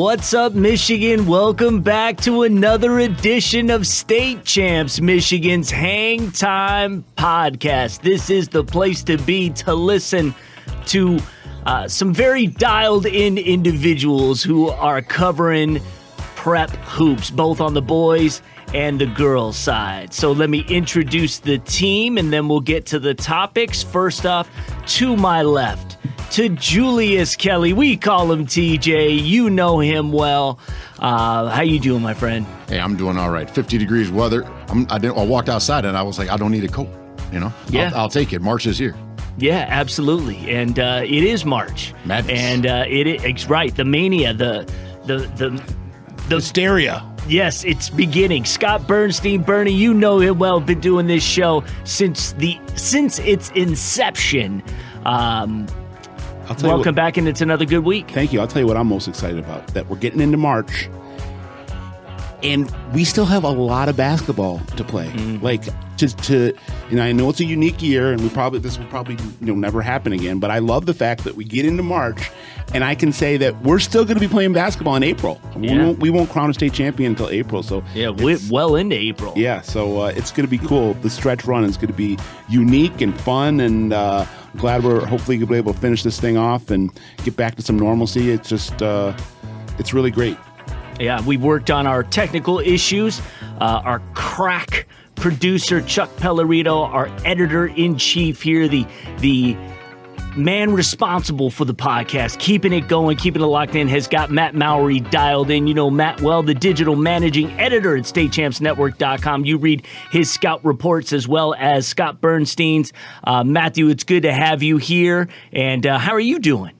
What's up, Michigan? Welcome back to another edition of State Champs, Michigan's Hang Time podcast. This is the place to be to listen to uh, some very dialed in individuals who are covering prep hoops, both on the boys and the girls side. So let me introduce the team and then we'll get to the topics. First off, to my left, to Julius Kelly. We call him TJ. You know him well. Uh, how you doing, my friend? Hey, I'm doing all right. 50 degrees weather. I'm, I didn't. I walked outside and I was like, I don't need a coat. You know. Yeah. I'll, I'll take it. March is here. Yeah, absolutely. And uh, it is March. Madness. And uh, it, it is right. The mania. The the the the hysteria. Yes, it's beginning. Scott Bernstein, Bernie, you know him well. Been doing this show since the since its inception. Um, I'll tell you welcome what, back, and it's another good week. Thank you. I'll tell you what I'm most excited about. That we're getting into March, and we still have a lot of basketball to play. Mm-hmm. Like to to you know, I know it's a unique year, and we probably this will probably you know never happen again. But I love the fact that we get into March, and I can say that we're still going to be playing basketball in April. We Yeah. won't we won't crown a state champion until April. So Yeah, we're well into April. Yeah, so uh, it's going to be cool. The stretch run is going to be unique and fun, and uh, glad we're hopefully going to be able to finish this thing off and get back to some normalcy. It's just, uh, it's really great. Yeah, we worked on our technical issues. Uh, our crack producer Chuck Pellerito, our editor in chief here, the the man responsible for the podcast, keeping it going, keeping it locked in, has got Matt Mowry dialed in. You know Matt well, the digital managing editor at StateChampsNetwork.com. You read his scout reports as well as Scott Bernstein's. Uh, Matthew, it's good to have you here. And uh, how are you doing?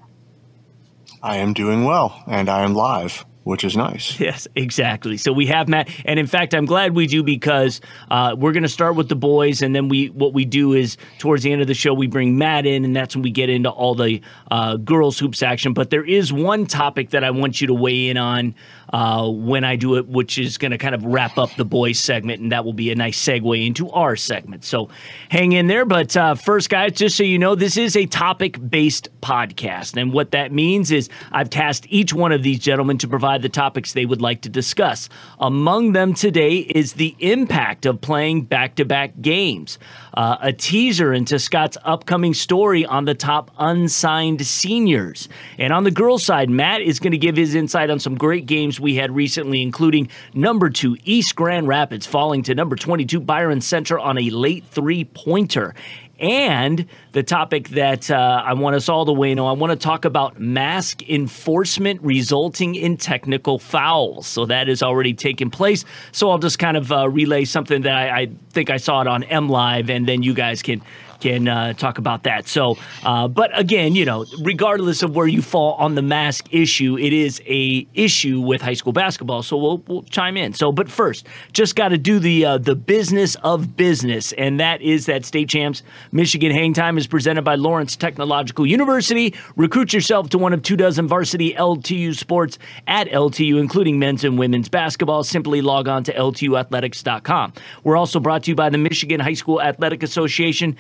I am doing well, and I am live, which is nice. Yes, exactly. So we have Matt, and in fact, I'm glad we do because uh, we're going to start with the boys, and then we what we do is towards the end of the show we bring Matt in, and that's when we get into all the uh, girls hoops action. But there is one topic that I want you to weigh in on uh, when I do it, which is going to kind of wrap up the boys segment, and that will be a nice segue into our segment. So hang in there. But uh, first, guys, just so you know, this is a topic based podcast, and what that means is I've tasked each one of these gentlemen to provide the topics they would like to discuss. Among them today is the impact of playing back to back games, uh, a teaser into Scott's upcoming story on the top unsigned seniors. And on the girls' side, Matt is going to give his insight on some great games we had recently, including number two, East Grand Rapids falling to number 22, Byron Center on a late three pointer and the topic that uh, I want us all to weigh in on. I want to talk about mask enforcement resulting in technical fouls. So that has already taken place. So I'll just kind of uh, relay something that I, I think I saw it on M Live, and then you guys can can uh, talk about that. So, uh, but again, you know, regardless of where you fall on the mask issue, it is a issue with high school basketball. So we'll, we'll chime in. So, but first, just got to do the uh, the business of business, and that is that state champs Michigan Hang Time is presented by Lawrence Technological University. Recruit yourself to one of two dozen varsity LTU sports at LTU, including men's and women's basketball. Simply log on to LTUathletics.com. We're also brought to you by the Michigan High School Athletic Association.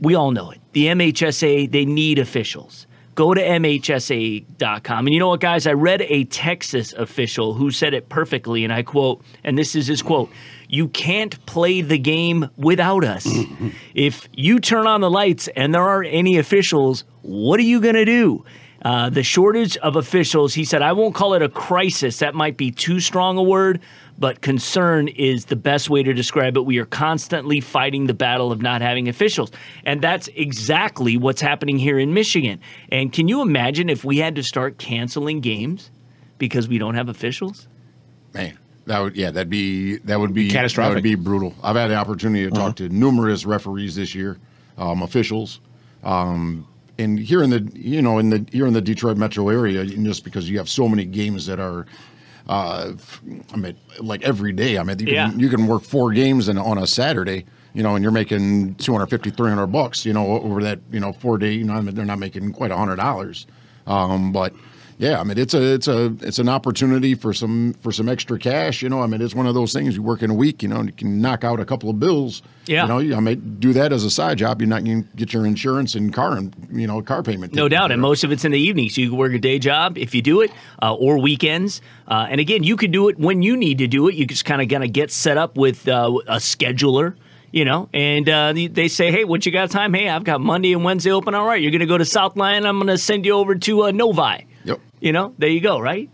We all know it. The MHSAA, they need officials. Go to MHSAA.com. And you know what, guys? I read a Texas official who said it perfectly, and I quote, and this is his quote You can't play the game without us. if you turn on the lights and there aren't any officials, what are you going to do? Uh, the shortage of officials, he said, I won't call it a crisis. That might be too strong a word, but concern is the best way to describe it. We are constantly fighting the battle of not having officials. And that's exactly what's happening here in Michigan. And can you imagine if we had to start canceling games because we don't have officials? Man, that would yeah, that'd be that would be Catastrophic. That would be brutal. I've had the opportunity to talk to numerous referees this year, um, officials, um, and here in the you know in the here in the Detroit metro area, and just because you have so many games that are. Uh, I mean, like every day. I mean, you can, Yeah. you can work four games in, on a Saturday, you know, and you're making 250, 300 bucks, you know, over that, you know, four day, you know, they're not making quite a hundred dollars. Um, but Yeah, I mean it's a it's a it's an opportunity for some for some extra cash. You know, I mean it's one of those things you work in a week. You know, and you can knock out a couple of bills. Yeah. you know, I may do that as a side job. You're not going to get your insurance and car and you know car payment. No doubt, and most of it's in the evening, so you can work a day job if you do it, uh, or weekends. Uh, and again, you can do it when you need to do it. You just kind of gonna get set up with uh, a scheduler, you know, and uh, they- say, "Hey, what you got time? Hey, I've got Monday and Wednesday open. All right, you're gonna go to South Lyon. I'm gonna send you over to uh, Novi. Yep. You know, there you go, right?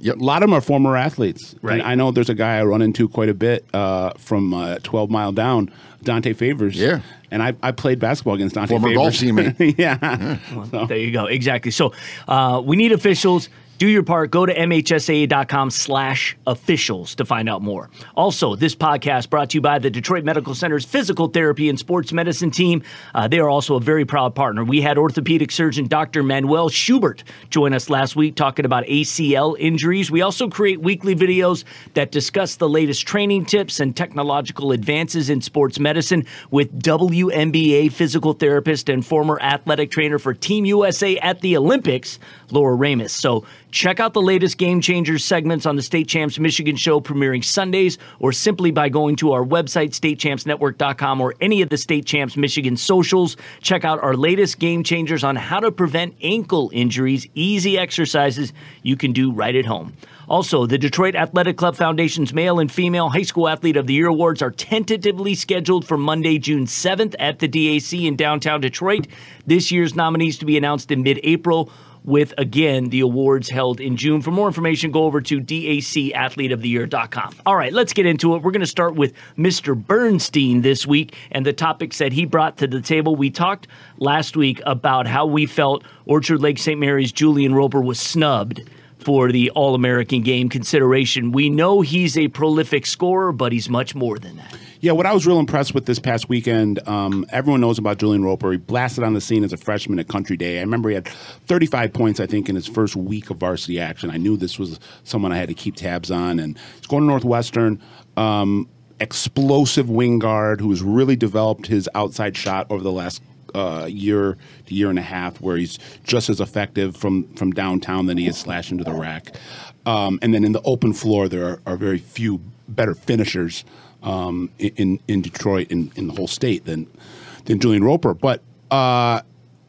Yep. A lot of them are former athletes. Right. And I know there's a guy I run into quite a bit uh, from uh, 12 Mile Down, Dante Favors. Yeah. And I, I played basketball against Dante Former golf Favors. teammate. yeah. So- There you go. Exactly. So uh, we need officials. Do your part. Go to MHSAA.com slash officials to find out more. Also, this podcast brought to you by the Detroit Medical Center's physical therapy and sports medicine team. Uh, they are also a very proud partner. We had orthopedic surgeon Dr. Manuel Schubert join us last week talking about ACL injuries. We also create weekly videos that discuss the latest training tips and technological advances in sports medicine with WNBA physical therapist and former athletic trainer for Team USA at the Olympics, Laura Ramus. So check out the latest Game Changers segments on the State Champs Michigan show premiering Sundays or simply by going to our website, statechampsnetwork.com, or any of the State Champs Michigan socials. Check out our latest Game Changers on how to prevent ankle injuries, easy exercises you can do right at home. Also, the Detroit Athletic Club Foundation's Male and Female High School Athlete of the Year awards are tentatively scheduled for Monday, June 7th at the DAC in downtown Detroit. This year's nominees to be announced in mid April, with again the awards held in June. For more information, go over to dacathleteoftheyear.com. All right, let's get into it. We're going to start with Mr. Bernstein this week and the topics that he brought to the table. We talked last week about how we felt Orchard Lake St. Mary's Julian Roper was snubbed for the All American game consideration. We know he's a prolific scorer, but he's much more than that. Yeah, what I was real impressed with this past weekend, um, everyone knows about Julian Roper. He blasted on the scene as a freshman at Country Day. I remember he had 35 points, I think, in his first week of varsity action. I knew this was someone I had to keep tabs on. And he's going to Northwestern. Um, explosive wing guard who has really developed his outside shot over the last uh, year to year and a half, where he's just as effective from from downtown than he is slashing to the rack. Um, and then in the open floor, there are, are very few better finishers um, in in Detroit and in the whole state than than Julian Roper. But uh,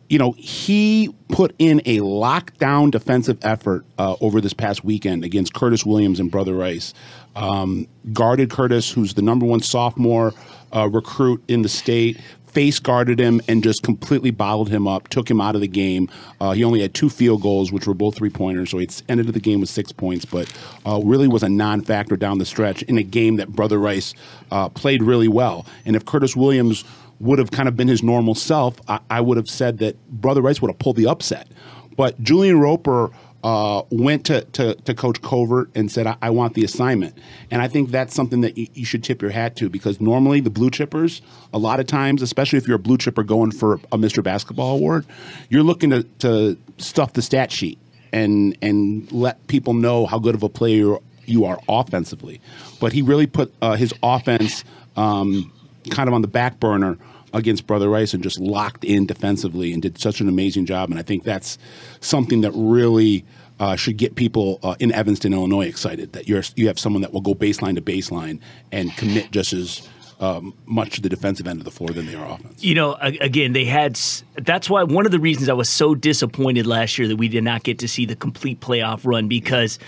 you know, he put in a lockdown defensive effort uh, over this past weekend against Curtis Williams and Brother Rice. Um, guarded Curtis, who's the number one sophomore uh, recruit in the state, face guarded him and just completely bottled him up, took him out of the game. Uh, he only had two field goals, which were both three pointers, so he ended the game with six points, but uh, really was a non factor down the stretch in a game that Brother Rice uh, played really well. And if Curtis Williams would have kind of been his normal self, I, I would have said that Brother Rice would have pulled the upset. But Julian Roper uh, went to, to, to Coach Covert and said, I, I want the assignment. And I think that's something that you, you should tip your hat to because normally the blue chippers, a lot of times, especially if you're a blue chipper going for a Mr. Basketball award, you're looking to, to stuff the stat sheet and, and let people know how good of a player you are offensively. But he really put uh, his offense um, kind of on the back burner against Brother Rice and just locked in defensively and did such an amazing job. And I think that's something that really uh, should get people uh, in Evanston, Illinois, excited that you're you have someone that will go baseline to baseline and commit just as um, much to the defensive end of the floor than they are offense. You know, again, they had. That's why one of the reasons I was so disappointed last year that we did not get to see the complete playoff run because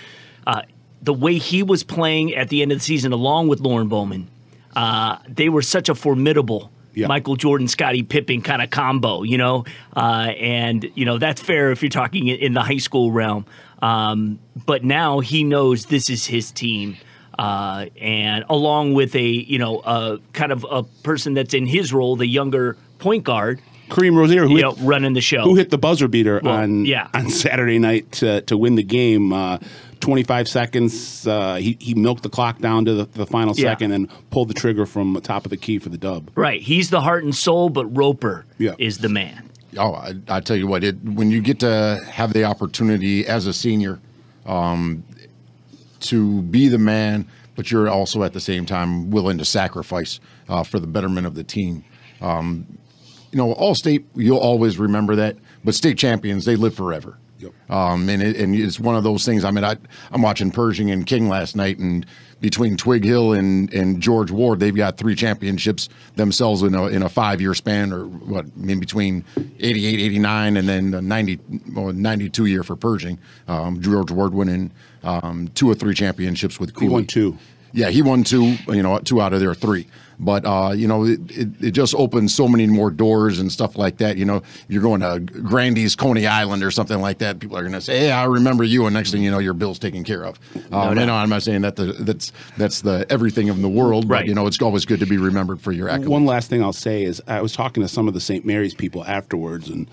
uh, the way he was playing at the end of the season, along with Lorne Bowman, uh, they were such a formidable. Yeah. Michael Jordan, Scottie Pippen kind of combo, you know, uh, and you know that's fair if you're talking in, the high school realm. Um, but now he knows this is his team, uh, and along with a you know a kind of a person that's in his role, the younger point guard, Kareem Rozier, who you know, running the show. who hit the buzzer beater Well, on yeah. on Saturday night to, to win the game. Uh, 25 seconds. Uh, he, he milked the clock down to the, the final Yeah. second and pulled the trigger from the top of the key for the dub. Right, he's the heart and soul, but Roper Yeah. is the man. Oh, I, I tell you what, it when you get to have the opportunity as a senior um, to be the man, but you're also at the same time willing to sacrifice uh, for the betterment of the team. Um, you know, all state, you'll always remember that, but state champions, they live forever. Yep. Um, and, it, and it's one of those things. I mean, I, I'm watching Pershing and King last night, and between Twig Hill and, and George Ward, they've got three championships themselves in a, in a five year span, or what, in between 88, 89, and then the 90, well, 92 year for Pershing. Um, George Ward winning um, two or three championships with Cooley. He won two. Yeah, he won two. You know, two out of their three. But uh, you know, it, it, it just opens so many more doors and stuff like that. You know, you're going to Grandy's Coney Island or something like that. People are going to say, "Hey, I remember you," and next thing you know, your bill's taken care of. Um, doubt. you know, I'm not saying that the, that's that's the everything of the world, Right. but you know, it's always good to be remembered for your accolades. One last thing I'll say is I was talking to some of the St. Mary's people afterwards, and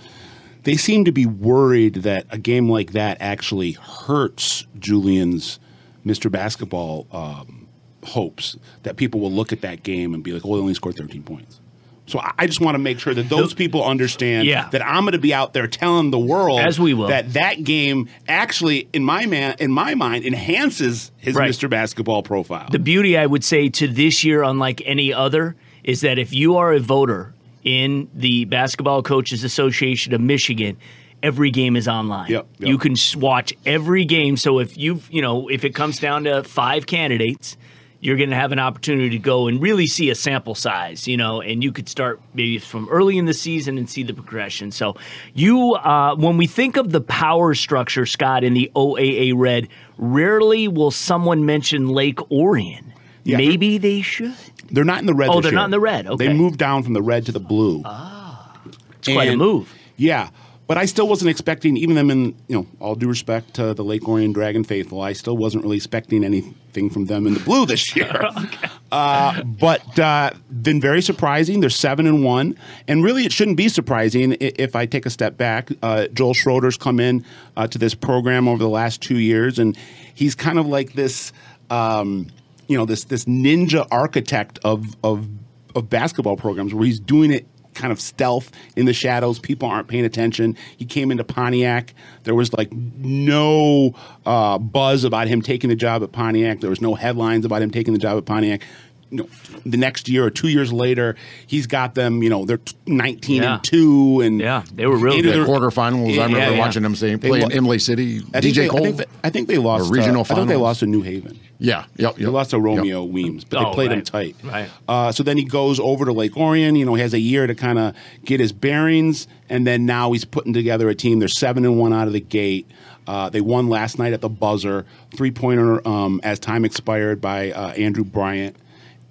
they seem to be worried that a game like that actually hurts Julian's Mr. Basketball um, hopes. That people will look at that game and be like, "Oh, he only scored 13 points." So I I just want to make sure that those people understand Yeah. that I'm going to be out there telling the world As we will. that that game actually, in my man, in my mind, enhances his Right. Mr. Basketball profile. The beauty, I would say, to this year, unlike any other, is that if you are a voter in the Basketball Coaches Association of Michigan, every game is online. Yep, yep. You can watch every game. So if you've, you know, if it comes down to five candidates, you're going to have an opportunity to go and really see a sample size, you know, and you could start maybe from early in the season and see the progression. So, you, uh, when we think of the power structure, Scott, in the OAA Red, rarely will someone mention Lake Orion. Yeah. Maybe they should. They're not in the red. Oh, they're year. not in the red. Okay. They moved down from the red to the blue. Ah, it's quite a move. Yeah, but I still wasn't expecting, even them in you know, all due respect to the Lake Orion Dragon faithful, I still wasn't really expecting anything from them in the blue this year. uh, but uh, been very surprising. They're seven and one, and really it shouldn't be surprising if I take a step back. Uh, Joel Schroeder's come in uh, to this program over the last two years, and he's kind of like this. Um, you know this this ninja architect of of of basketball programs where he's doing it kind of stealth in the shadows. People aren't paying attention. He came into Pontiac. There was like no uh, buzz about him taking the job at Pontiac. There was no headlines about him taking the job at Pontiac. You know, the next year or two years later, he's got them. You know, they're nineteen Yeah. and two, and Yeah, they were really eight of good. The their- quarterfinals, I remember Yeah, yeah. watching them saying They playing lo- Imlay City, I DJ they, Cole. I, think they, I think they lost. regional uh, I think they lost to New Haven. Yeah, yep, They yep. lost to yep. Romeo Weems, but they Oh, played him tight. right. Uh, so then he goes over to Lake Orion. You know, he has a year to kind of get his bearings, and then now he's putting together a team. They're seven and one out of the gate. Uh, they won last night at the buzzer, three pointer um, as time expired by uh, Andrew Bryant,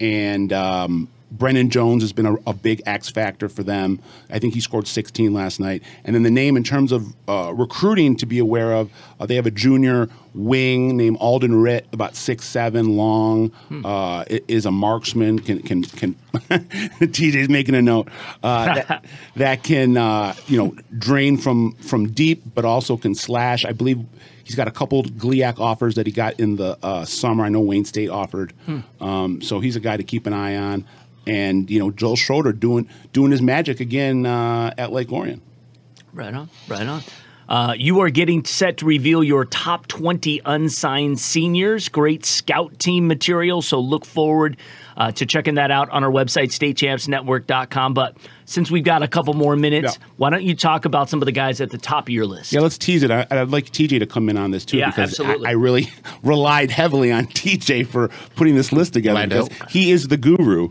and um, Brennan Jones has been a, a big X factor for them. I think he scored 16 last night. And then the name in terms of uh, recruiting to be aware of, uh, they have a junior wing named Alden Ritt, about six seven long, uh, is a marksman. Can can can TJ's making a note uh, that, that can uh, you know drain from from deep, but also can slash. I believe. He's got a couple GLIAC offers that he got in the uh, summer. I know Wayne State offered, um, so he's a guy to keep an eye on. And you know, Joel Schroeder doing doing his magic again uh, at Lake Orion. Right on, right on. Uh, you are getting set to reveal your top 20 unsigned seniors. Great scout team material, so look forward uh, to checking that out on our website, statechampsnetwork.com. But since we've got a couple more minutes, Yeah. why don't you talk about some of the guys at the top of your list? Yeah, let's tease it. I, I'd like TJ to come in on this too Yeah, because. I, I really relied heavily on TJ for putting this list together Glad because he is the guru.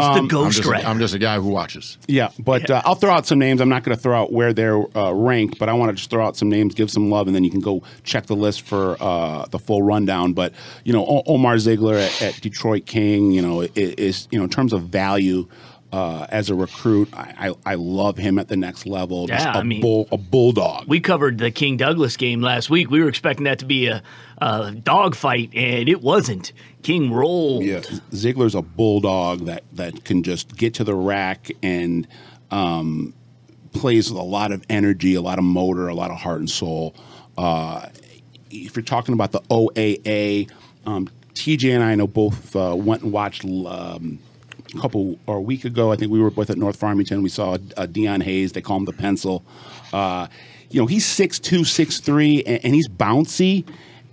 He's the I'm just, a, writer. I'm just a guy who watches. Yeah, but Uh, I'll throw out some names. I'm not going to throw out where they're uh, ranked, but I want to just throw out some names, give some love, and then you can go check the list for uh, the full rundown. But you know, o- Omar Ziegler at, at Detroit King, you know, i- is you know in terms of value. Uh, as a recruit, I, I I love him at the next level. Just Yeah, a I mean- bull, a bulldog. we covered the King Douglas game last week. We were expecting that to be a, a dogfight, and it wasn't. King rolled. Yeah, Ziegler's a bulldog that that can just get to the rack and um, plays with a lot of energy, a lot of motor, a lot of heart and soul. Uh, if you're talking about the OAA, um, TJ and I know both uh, went and watched. Um, a couple or a week ago, I think we were both at North Farmington. We saw uh, Dion Hayes. They call him the pencil. Uh, you know, he's 6'2", 6'3", and, and he's bouncy,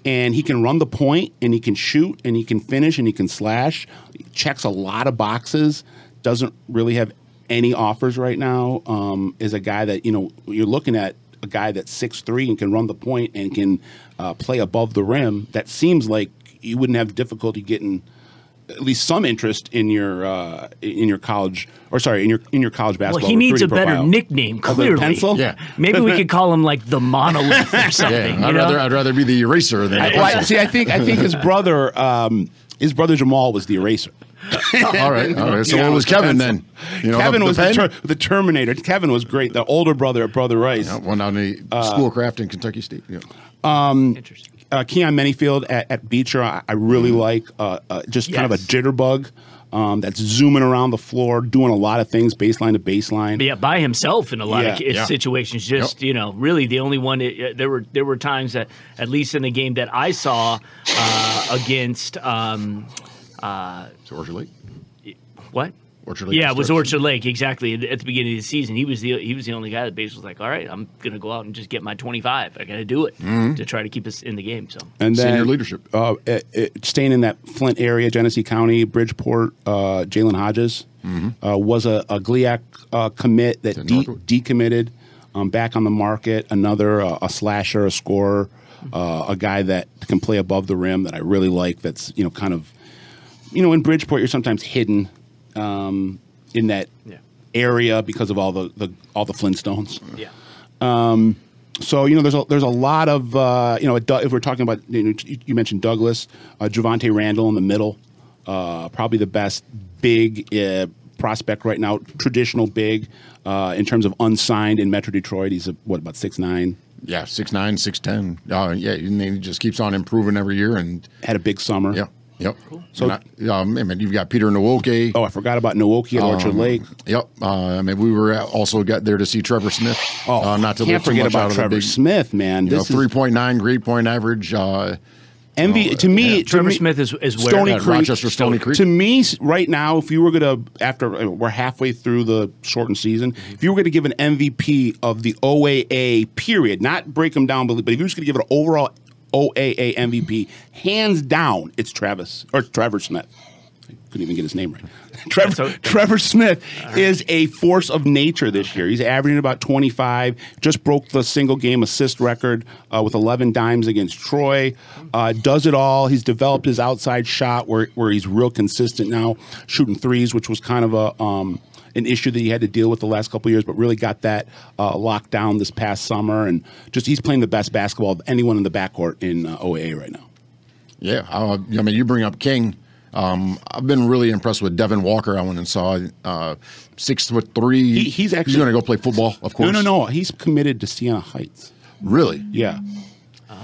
and he can run the point, and he can shoot, and he can finish, and he can slash. He checks a lot of boxes. Doesn't really have any offers right now. Um, is a guy that you know you're looking at a guy that's six three and can run the point and can uh, play above the rim, that seems like you wouldn't have difficulty getting at least some interest in your uh, in your college or sorry in your in your college basketball. Well, he needs a better profile. nickname. The Clearly, pencil? Yeah. Maybe we could call him like the monolith or something. Yeah, I'd know? rather I'd rather be the eraser than the Well, I- pencil. see, I think I think his brother um, his brother Jamal was the eraser. all right, all right. So Yeah, it was with the Kevin then. You know, Kevin the, was the, ter- the Terminator. Kevin was great. The older brother of Brother Rice. Yeah, one on the Uh, Schoolcraft in Kentucky State. Yeah. Interesting. Uh, Keon Manyfield at, at Beecher, I, I really like. Uh, uh, just kind of a jitterbug um, that's zooming around the floor, doing a lot of things baseline to baseline. But yeah, by himself in a lot of Yeah. Yeah. situations. Just you know, really the only one. uh, there were there were times that, at least in the game that I saw uh, against um, So Orchard Lake. what. Orchard Lake Yeah, it was Orchard Lake exactly at at the beginning of the season. He was the he was the only guy that basically was like, "All right, I'm gonna go out and just get my 25. I got to do it to try to keep us in the game." So and then Senior leadership. Uh, it, it, staying in that Flint area, Genesee County, Bridgeport, uh, Jalen Hodges uh, was a, a GLIAC uh, commit that de- Northwood. decommitted, um, back on the market. Another uh, a slasher, a scorer, uh, a guy that can play above the rim that I really like. That's you know kind of you know in Bridgeport you're sometimes hidden um, in that Yeah. area because of all the, the all the Flintstones. yeah, Um, So you know, there's a there's a lot of uh, you know, if we're talking about you, know, you mentioned Douglas, uh, Javante Randall in the middle, uh, probably the best big uh, prospect right now, traditional big uh, in terms of unsigned in Metro Detroit. He's a, what about six nine? Yeah, six nine, six ten. Uh, yeah, and he just keeps on improving every year, and Had a big summer. yeah, yep. So- So, um, I mean, you've got Peter Nwoke. Oh, I forgot about Nwoke at Orchard Um, Lake. Yep. Uh, I mean, we were also got there to see Trevor Smith. Oh, uh, not to can't leave too forget much about out Trevor big, Smith, man. You This is three point nine grade point average. Uh, MV to me. to Trevor me- Smith is is where Stony Yeah, Creek, Rochester Stony Creek. To me, right now, if you were gonna after uh, we're halfway through the shortened season, if you were gonna give an MVP of the OAA period, not break them down, but but if you were just gonna give it an overall OAA MVP, hands down, it's Travis or Trevor Smith. I couldn't even get his name right. Trevor, okay. Trevor Smith is a force of nature this year. He's averaging about 25. Just broke the single game assist record uh, with 11 dimes against Troy. Uh, does it all. He's developed his outside shot where, where he's real consistent now, shooting threes, which was kind of a um, an issue that he had to deal with the last couple of years, but really got that uh, locked down this past summer. And just he's playing the best basketball of anyone in the backcourt in uh, OAA right now. yeah. Uh, I mean, you bring up King. Um, I've been really impressed with Devin Walker. I went and saw uh, six foot three. He- he's actually- going to go play football. Of course. No, no, no. He's committed to Siena Heights. Really? Yeah.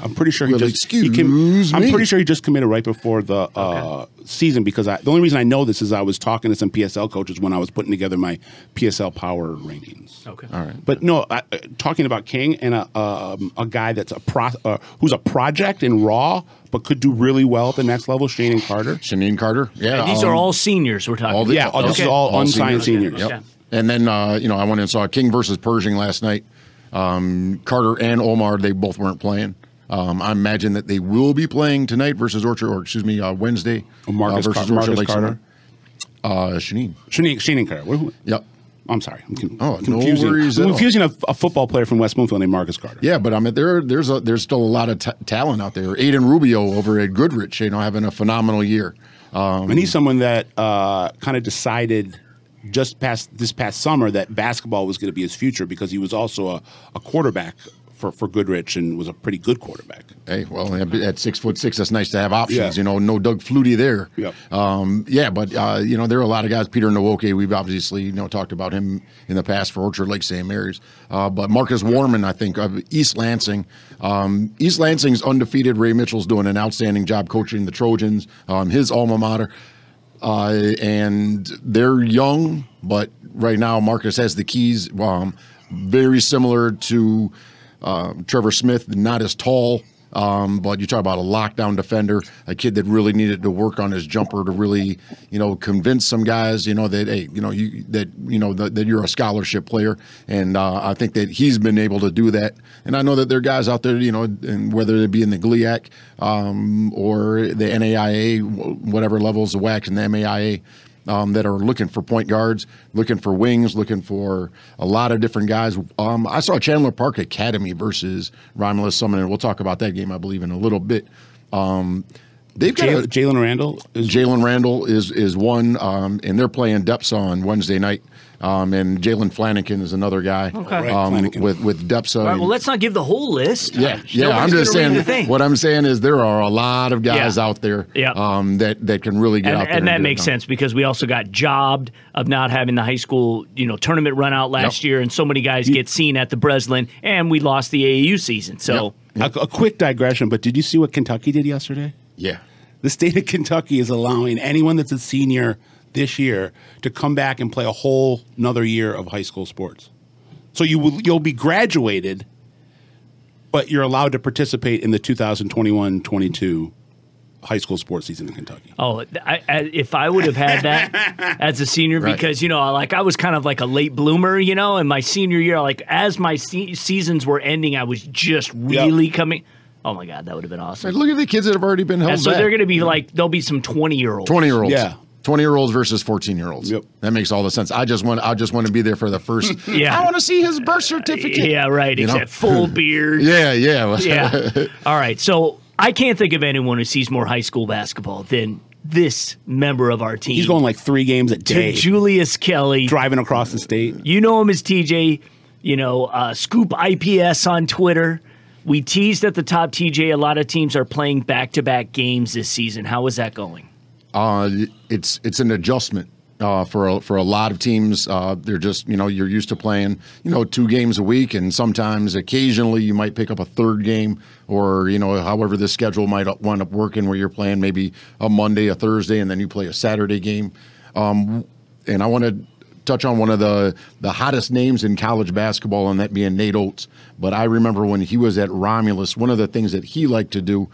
I'm pretty sure he Well, just. he excuse I'm pretty sure he just committed right before the uh, season because I, the only reason I know this is I was talking to some PSL coaches when I was putting together my PSL power rankings. Okay. All right. But no, I, uh, talking about King and a um, a guy that's a pro, uh, who's a project in Raw, but could do really well at the next level. Shane and Carter. Shanine Carter. Yeah. And these um, are all seniors we're talking. all the- Yeah, about. oh, this is all, All unsigned seniors. seniors. Yep. Yeah. And then uh, you know I went and saw King versus Pershing last night. Um, Carter and Omar they both weren't playing. Um, I imagine that they will be playing tonight versus Orchard, or excuse me, uh, Wednesday Oh, Marcus, uh, Car- versus Marcus Orchard Lake Carter. Center. Uh, Shanine. Shane, Shane Carter. Yep. I'm sorry. I'm con- Oh, no confusing. worries I'm confusing a, a football player from West Bloomfield named Marcus Carter. Yeah, but I mean there there's a, there's still a lot of ta talent out there. Aiden Rubio over at Goodrich, you know, having a phenomenal year. Um, And he's someone that uh, kind of decided just past this past summer that basketball was going to be his future because he was also a, a quarterback for, for Goodrich and was a pretty good quarterback. Hey, well, at six foot six, that's nice to have options. Yeah. You know, no Doug Flutie there. Yep. Um, yeah, but uh, you know, there are a lot of guys. Peter Nwoke, we've obviously you know talked about him in the past for Orchard Lake St. Mary's. Uh, but Marcus Warman, I think of East Lansing. Um, East Lansing's undefeated. Ray Mitchell's doing an outstanding job coaching the Trojans. Um, his alma mater. Uh, and they're young, but right now Marcus has the keys. Um, very similar to um, Trevor Smith, not as tall, um, but you talk about a lockdown defender, a kid that really needed to work on his jumper to really, you know, convince some guys, you know, that hey, you know, you that you know that, that you're a scholarship player, and uh, I think that he's been able to do that. And I know that there are guys out there, you know, and whether it be in the GLIAC um, or the NAIA, whatever levels, the WAC and the MAIA. Um, that are looking for point guards, looking for wings, looking for a lot of different guys. Um, I saw Chandler Park Academy versus Romulus Summit. We'll talk about that game, I believe, in a little bit. Um, they've got Jalen Randall is Jalen Randall is is one, um, and they're playing Depsa on Wednesday night. Um, and Jalen Flanagan is another guy Okay. Um, Flanagan. with with Depsa. All right, well, let's not give the whole list. yeah, yeah. I'm just saying. What I'm saying is there are a lot of guys Yeah. out there Yeah. um, that that can really get and, out there. and that get makes sense because we also got jobbed of not having the high school you know tournament run out last Yep. year, and so many guys get seen at the Breslin, and we lost the AAU season. So a, a quick digression, but did you see what Kentucky did yesterday? Yeah. The state of Kentucky is allowing anyone that's a senior this year to come back and play a whole another year of high school sports. So you will you'll be graduated, but you're allowed to participate in the 2021-22 high school sports season in Kentucky. Oh, I, I, if I would have had that as a senior, Right. because you know, like I was kind of like a late bloomer, you know, in my senior year, like as my se- seasons were ending, I was just really coming. Oh my god, that would have been Hey, awesome. look at the kids that have already been held And so back. they're going to be like, there'll be some twenty year olds. Twenty year olds. Yeah. Twenty year olds versus fourteen year olds. Yep. That makes all the sense. I just want I just want to be there for the first Yeah. I want to see his birth certificate. Yeah, right. You know? Except full beard. Yeah, yeah. yeah. All right. So I can't think of anyone who sees more high school basketball than this member of our team. He's going like three games a to day, Julius Kelly. driving across the state. You know him as TJ, you know, uh, Scoop IPS on Twitter. We teased at the top TJ. A lot of teams are playing back to back games this season. How is that going? Uh, it's it's an adjustment uh, for a, for a lot of teams. Uh, they're just you know you're used to playing you know two games a week, and sometimes occasionally you might pick up a third game, or you know however the schedule might wind up working, where you're playing maybe a Monday, a Thursday, and then you play a Saturday game. Um, and I want to touch on one of the the hottest names in college basketball, and that being Nate Oats. But I remember when he was at Romulus, one of the things that he liked to do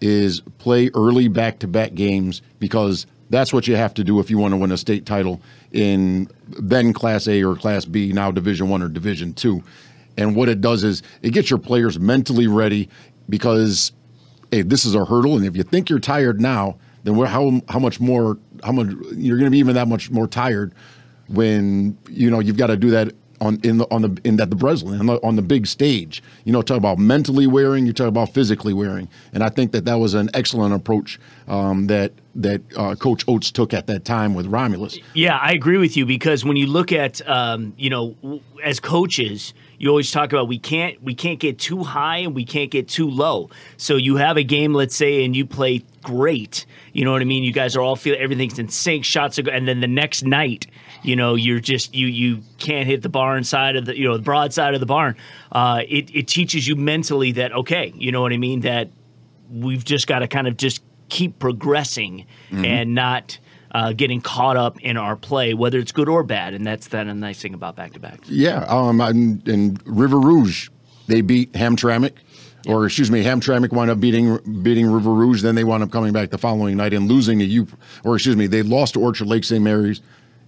is play early back to back games because that's what you have to do if you want to win a state title in then class A or class B, now division one or division two. And what it does is it gets your players mentally ready because hey, this is a hurdle, and if you think you're tired now, then how how much more how much you're going to be even that much more tired when you know you've got to do that on in the on the in that the Breslin on the, on the big stage. You know, talk about mentally wearing, you talk about physically wearing, and I think that that was an excellent approach um, that that uh, Coach Oats took at that time with Romulus. Yeah, I agree with you because when you look at, um, you know, as coaches, you always talk about we can't we can't get too high and we can't get too low. So you have a game, let's say, and you play great. You know what I mean? You guys are all feel everything's in sync, shots are go, and then the next night, you know, you're just you you can't hit the barn side of the you know the broad side of the barn. Uh, it it teaches you mentally that okay, you know what I mean that we've just got to kind of just keep progressing and not uh, getting caught up in our play, whether it's good or bad. And that's that a nice thing about back to backs. Yeah, um, and, and River Rouge, they beat Hamtramck, or excuse me, Hamtramck wound up beating beating River Rouge. Then they wound up coming back the following night and losing to you, or excuse me, they lost to Orchard Lake St. Mary's,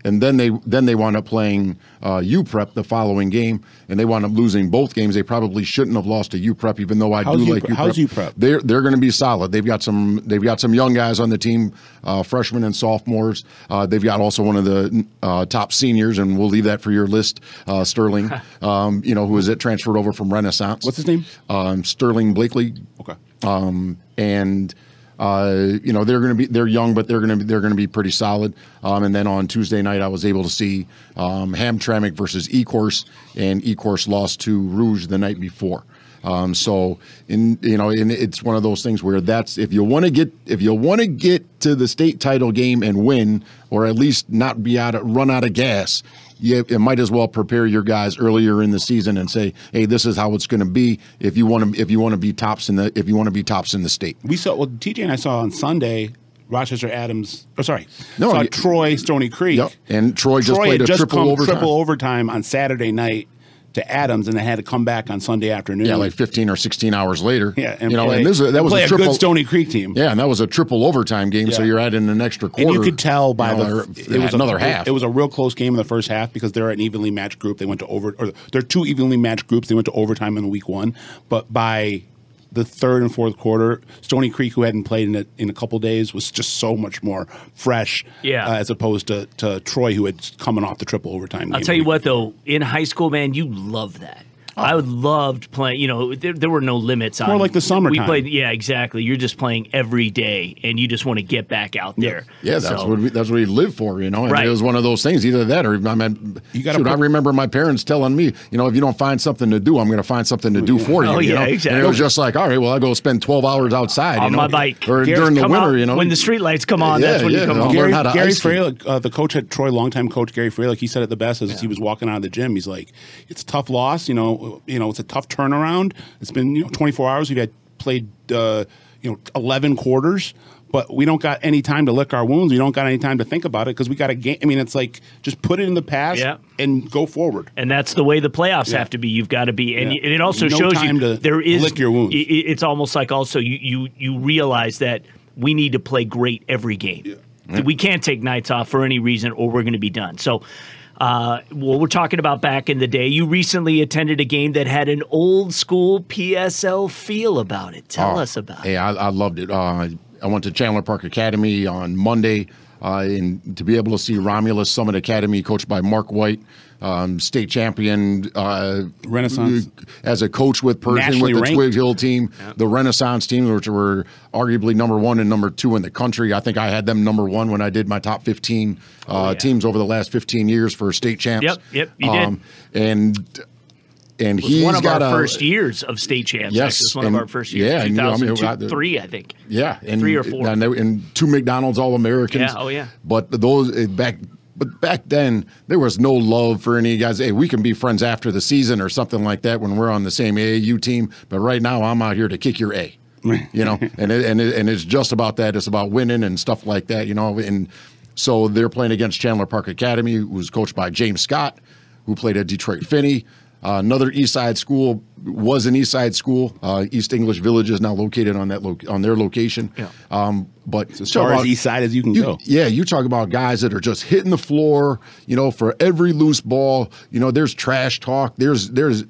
and then they then they wound up playing uh, U Prep the following game, and they wound up losing both games. They probably shouldn't have lost to U Prep, even though I How's do U- like U how's U Prep? They're they're going to be solid. They've got some they've got some young guys on the team, uh, freshmen and sophomores. Uh, they've got also one of the uh, top seniors, and we'll leave that for your list, uh, Sterling. um, you know who is it transferred over from Renaissance? What's his name? Um, Sterling Blakely Okay. um, and uh, you know they're going to be they're young, but they're going to be they're going to be pretty solid. Um, and then on Tuesday night, I was able to see um, Hamtramck versus Ecorse, and Ecorse lost to Rouge the night before. Um, so in you know, and it's one of those things where that's if you want to get if you want to get to the state title game and win, or at least not be out of, run out of gas, you, you might as well prepare your guys earlier in the season and say, hey, this is how it's going to be if you want to if you want to be tops in the if you want to be tops in the state. We saw well, TJ and I saw on Sunday Rochester Adams. Oh, sorry, No, saw Troy Stony Creek. Yep. And Troy just Troy played a just triple overtime. triple overtime on Saturday night to Adams, and they had to come back on Sunday afternoon. Yeah, like 15 or 16 hours later. yeah, and you know, play, and this that and was a a, triple good Stony Creek team. Yeah, and that was a triple overtime game, so you're adding an extra quarter. And you could tell by you know, the it was another a, half. It was a real close game in the first half because they're an evenly matched group. They went to over or they're two evenly matched groups. They went to overtime in week one, but by the third and fourth quarter, Stony Creek, who hadn't played in a, in a couple days, was just so much more fresh. Yeah. uh, as opposed to, to Troy, who had coming off the triple overtime. I'll tell you what, though, in high school, man, you love that. I would loved playing. You know, there, there were no limits on. More like the summer. We played, yeah, exactly. You're just playing every day, and you just want to get back out there. Yeah, that's So- what we, that's what we live for, you know. And Right. it was one of those things, either that or I mean, You gotta shoot, I remember my parents telling me, you know, if you don't find something to do, I'm going to find something to do for you. Oh, you yeah, know? exactly. And it was just like, all right, well, I go spend 12 hours outside you on know, my bike or Gary's during the winter, out- you know. when the street lights come on. that's Yeah, when yeah, you come I'll learn Gary, how to Gary ice skate. Fralick, uh, the coach at Troy, longtime coach Gary Fralick, he said it the best as he was walking out of the gym. He's like, "It's a tough loss, you know. You know, it's a tough turnaround. It's been you know 24 hours. We've had played uh, you know 11 quarters." But we don't got any time to lick our wounds. We don't got any time to think about it because we got a game. I mean, it's like just put it in the past Yeah. and go forward. and that's the way the playoffs Yeah. have to be. You've got to be, and, Yeah. and it also No shows you there is lick your wounds. It's almost like also you you you realize that we need to play great every game. We can't take nights off for any reason, or we're going to be done. So. Uh, well, we're talking about back in the day. You recently attended a game that had an old school PSL feel about it. Tell us about it. Hey, I, I loved it. Uh, I went to Chandler Park Academy on Monday, uh, and to be able to see Romulus Summit Academy, coached by Mark White, um, state champion, uh, Renaissance. as a coach with Pershing Nationally with the ranked. Twig Hill team, the Renaissance team, which were arguably number one and number two in the country. I think I had them number one when I did my top 15 uh, Oh, yeah. teams over the last 15 years for state champs. Yep, yep, you did. And and It was he's one of our a, first years of state champs. Yes, actually. It was one and- of our first years. yeah, and, you know, I mean, 2002, I- three, I think. Yeah, and Three or four. and, they, and two McDonald's All Americans. Yeah, oh, yeah. But those eh, back, but back then there was no love for any guys. Hey, we can be friends after the season or something like that when we're on the same AAU team. But right now, I'm out here to kick your A. You know, and it, and it, and it's just about that. It's about winning and stuff like that. You know, and so they're playing against Chandler Park Academy, who's coached by James Scott, who played at Detroit Finney. Uh, another East Side school was an East Side school. Uh, East English Village is now located on that lo- on their location. Yeah. Um, but As far as east side as you can you- go. Yeah, you talk about guys that are just hitting the floor. You know, for every loose ball, you know, there's trash talk. There's there's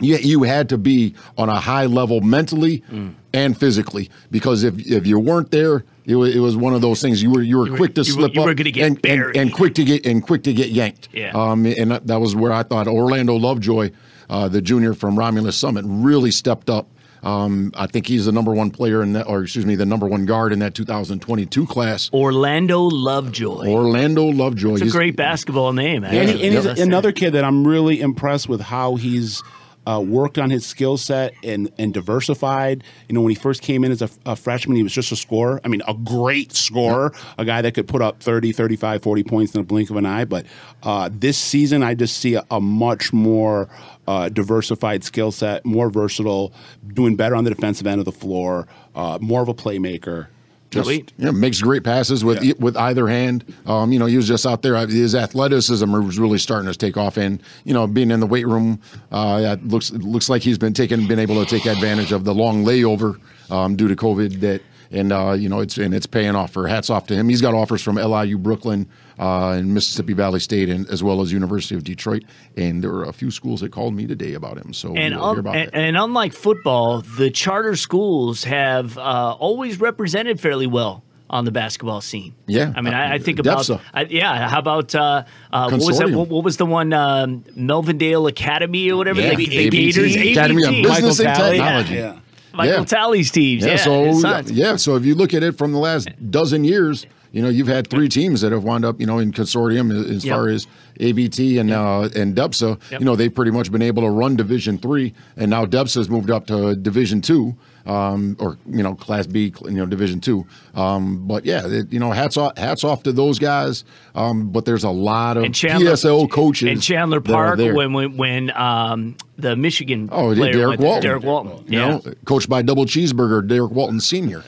you, you had to be on a high level mentally Mm. and physically because if if you weren't there, it was, it was one of those things you were you were, were- quick to you were- slip you up were gonna get and, and, and quick to get and quick to get yanked. Yeah. Um, and that that was where I thought Orlando Lovejoy, uh, the junior from Romulus Summit, really stepped up. Um, I think he's the number one player in that, or excuse me, the number one guard in that 2022 class. Orlando Lovejoy. Orlando Lovejoy. It's a great basketball name. And, he, and he's That's- another kid that I'm really impressed with how he's uh, worked on his skill set and, and diversified. You know, when he first came in as a, a freshman, he was just a scorer. I mean, a great scorer, a guy that could put up 30, 35, 40 points in a blink of an eye. But uh, this season, I just see a, a much more uh, diversified skill set, more versatile, doing better on the defensive end of the floor, uh, more of a playmaker. Just, Sweet. Yeah, makes great passes with Yeah. with either hand. Um, you know, he was just out there. His athleticism was really starting to take off, and you know, being in the weight room, uh, it looks looks like he's been taking been able to take advantage of the long layover um, due to COVID. That and uh, you know, it's and it's paying off. For hats off to him. He's got offers from LIU Brooklyn uh, and Mississippi Valley State, and as well as University of Detroit. And there were a few schools that called me today about him. So and, we'll un- hear about and, and unlike football, the charter schools have uh, always represented fairly well on the basketball scene. Yeah. I mean, I, I think about I, yeah. How about uh, uh, what was that? What, what was the one? Um, Melvindale Academy or whatever. Yeah, the, the ABT. Gators, Academy of ABT. Business and Talley. Technology. Yeah. Michael Yeah. Talley's teams. Yeah, so yeah, so if you look at it from the last dozen years, you know you've had three teams that have wound up, you know, in consortium as Yep. far as ABT and uh, and DEPSA. Yep. You know they've pretty much been able to run Division three, and now DEPSA has moved up to Division two, um, or you know Class B, you know Division two. Um, but yeah, it, you know hats off hats off to those guys. Um, but there's a lot of And Chandler, PSL coaches and Chandler Park when when, when um, the Michigan Oh, Derek. Walton. Derek Walton. You yeah. know, coached by Double Cheeseburger, Derek Walton Senior.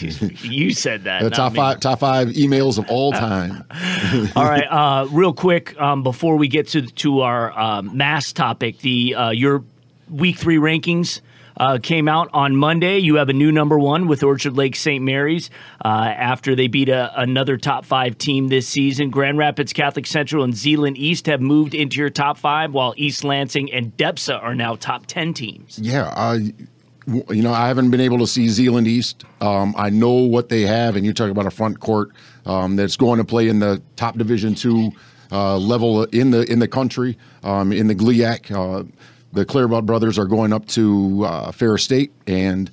You said that. The top me. five top five emails of all time. All right, uh, real quick um, before we get to to our um, mass topic, the uh, your week three rankings. Uh, came out on Monday. You have a new number one with Orchard Lake St. Mary's uh, after they beat a, another top five team this season. Grand Rapids Catholic Central and Zeeland East have moved into your top five, while East Lansing and DEPSA are now top 10 teams. Yeah, uh, you know, I haven't been able to see Zeeland East. Um, I know what they have, and you talk about a front court um, that's going to play in the top Division two uh, level in the in the country um, in the GLIAC. Uh, the Clairbout brothers are going up to uh, Ferris State, and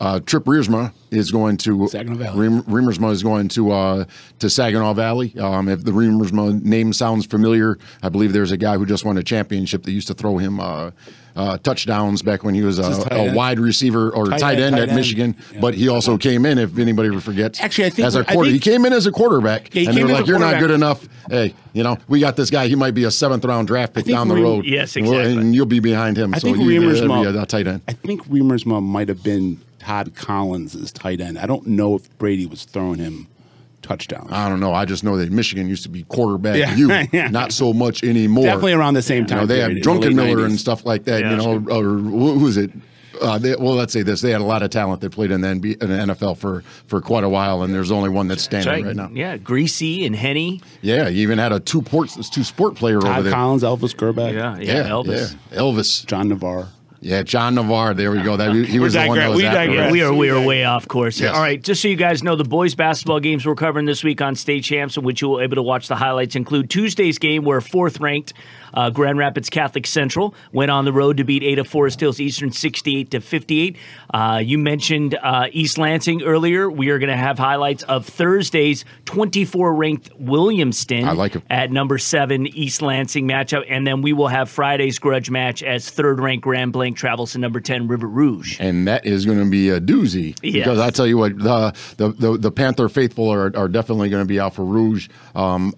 uh, Trip Riemersma is going to Saginaw Valley. Riem- Riemersma is going to uh, to Saginaw Valley. Um, if the Riemersma name sounds familiar, I believe there's a guy who just won a championship that used to throw him uh, uh, touchdowns back when he was a, a wide receiver or Tight tight, end, end tight at end. Michigan. Yeah. But he also came in, if anybody forgets, Actually, I think- as a quarter, think- he came in as a quarterback, Yeah, and they were like, "You're not good enough." Hey, you know, we got this guy. He might be a seventh round draft pick down the road. Yes, Well, exactly. and you'll be behind him. I so think you, Reimers be a, a tight end. I think might have been Todd Collins' tight end. I don't know if Brady was throwing him touchdowns. I don't know. I just know that Michigan used to be quarterback Yeah. you, Yeah. not so much anymore. Definitely around the same You time. know, they period, have in the Drunken Miller 90s. and stuff like that. Yeah. You know, or who who is it? Uh, they, well, let's say this: they had a lot of talent that played in the, NBA, in the NFL for for quite a while, and there's only one that's That's standing right. right, now. Yeah, Griese and Henne. Yeah, you even had a two port two sport player over there. Todd. Collins, Elvis Grbac, Yeah, yeah, Elvis. yeah. Elvis. John Navarre. Yeah, John Navarre. There we go. That he was the one digre- that was we after digress. us. We are we are way off course. Yes. All right, just so you guys know, the boys basketball games we're covering this week on State Champs, in which you will be able to watch the highlights, include Tuesday's game where fourth ranked uh, Grand Rapids Catholic Central went on the road to beat Ada Forest Hills Eastern 68 to 58. Uh, you mentioned uh, East Lansing earlier. We are going to have highlights of Thursday's 24 ranked Williamston I like it. at number seven East Lansing matchup, and then we will have Friday's grudge match as third ranked Grand Blanc travels to number 10 River Rouge. and that is going to be a doozy Yes. because I tell you what, the the the, the Panther faithful are, are definitely going to be out for Rouge. Um,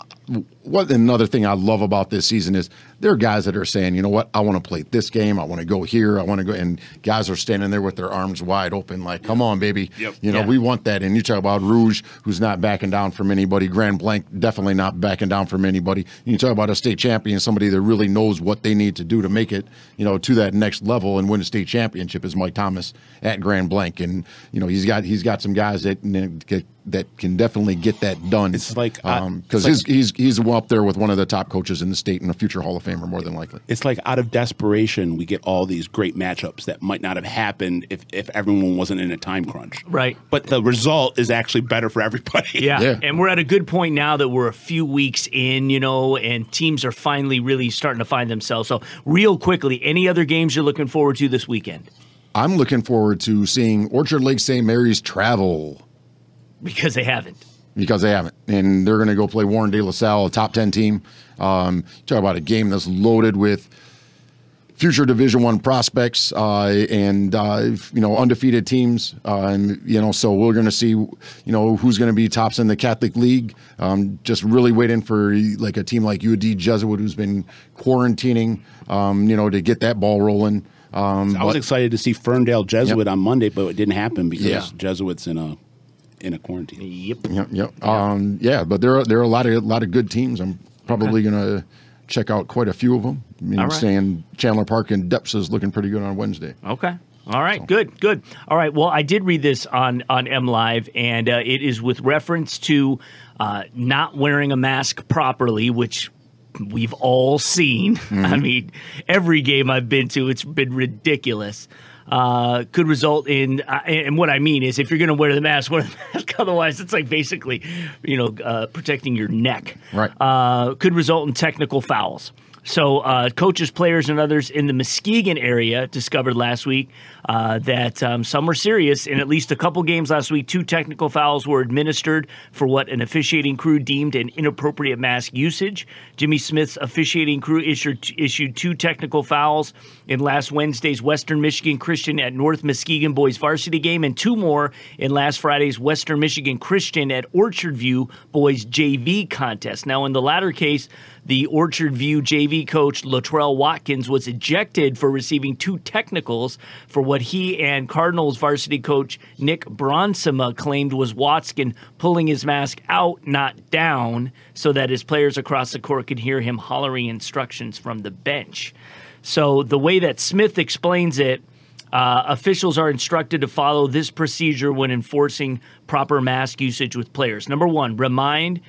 what another thing I love about this season is there are guys that are saying, you know what, I want to play this game, I want to go here, I want to go, and guys are standing there with their arms wide open, like, come on, baby, Yep. you know, Yeah. we want that. And you talk about Rouge, who's not backing down from anybody, Grand Blanc definitely not backing down from anybody. You talk about a state champion, somebody that really knows what they need to do to make it, you know, to that next level and win a state championship is Mike Thomas at Grand Blanc, and you know he's got he's got some guys that that, can definitely get that done. It's like, because um, it's like- he's he's he's up there with one of the top coaches in the state and a future Hall of Famer more than likely. It's like out of desperation, we get all these great matchups that might not have happened if, if everyone wasn't in a time crunch. Right. But the result is actually better for everybody. Yeah. Yeah. And we're at a good point now that we're a few weeks in, you know, and teams are finally really starting to find themselves. So, real quickly, any other games you're looking forward to this weekend? I'm looking forward to seeing Orchard Lake St. Mary's travel. Because they haven't. because they haven't. And they're going to go play Warren De La Salle, a top 10 team. Um, talk about a game that's loaded with future Division One prospects uh, and uh, you know undefeated teams. Uh, and you know, so we're going to see you know who's going to be tops in the Catholic League. Um, just really waiting for like a team like UD Jesuit who's been quarantining, um, you know, to get that ball rolling. Um, I was but- excited to see Ferndale Jesuit Yep. on Monday, but it didn't happen because Yeah. Jesuits in a in a quarantine. Yep. Yep, yep. Um, yeah, but there are there are a lot of a lot of good teams. I'm probably gonna check out quite a few of them. I mean, right. saying Chandler Park and Depps is looking pretty good on Wednesday. Okay. All right. Good. Good. All right. Well, I did read this on on MLive, and uh, it is with reference to uh, not wearing a mask properly, which we've all seen. I mean, every game I've been to, it's been ridiculous. Uh, could result in, uh, and what I mean is, if you're going to wear the mask, wear the mask. Otherwise, it's like basically, you know, uh, protecting your neck. Right. Uh, could result in technical fouls. So, uh, coaches, players, and others in the Muskegon area discovered last week uh, that um, some were serious. In at least a couple games last week, two technical fouls were administered for what an officiating crew deemed an inappropriate mask usage. Jimmy Smith's officiating crew issued issued two technical fouls in last Wednesday's Western Michigan Christian at North Muskegon boys varsity game, and two more in last Friday's Western Michigan Christian at Orchard View boys JV contest. Now, in the latter case, the Orchard View JV coach Latrell Watkins was ejected for receiving two technicals for what he and Cardinals varsity coach Nick Bronsema claimed was Watkin pulling his mask out, not down, so that his players across the court could hear him hollering instructions from the bench. So the way that Smith explains it, uh, officials are instructed to follow this procedure when enforcing proper mask usage with players. Number one, remind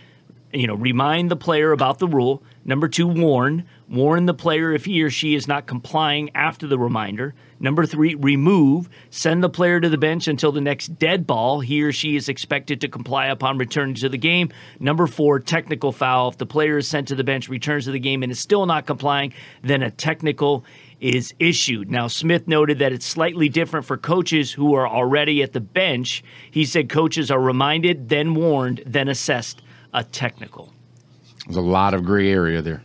you know, remind the player about the rule. Number two, warn. Warn the player if he or she is not complying after the reminder. Number three, remove. Send the player to the bench until the next dead ball. He or she is expected to comply upon returning to the game. Number four, technical foul. If the player is sent to the bench, returns to the game, and is still not complying, then a technical is issued. Now, Smith noted that it's slightly different for coaches who are already at the bench. He said coaches are reminded, then warned, then assessed a technical. There's a lot of gray area there.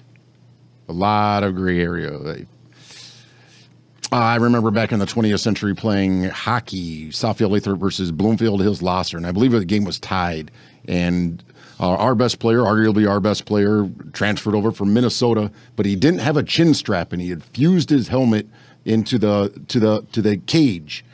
A lot of gray area. I remember back in the 20th century playing hockey, Southfield Lathrop versus Bloomfield Hills Gloucester, and I believe the game was tied. And uh, our best player, arguably our best player, transferred over from Minnesota, but he didn't have a chin strap, and he had fused his helmet into the to the to the cage,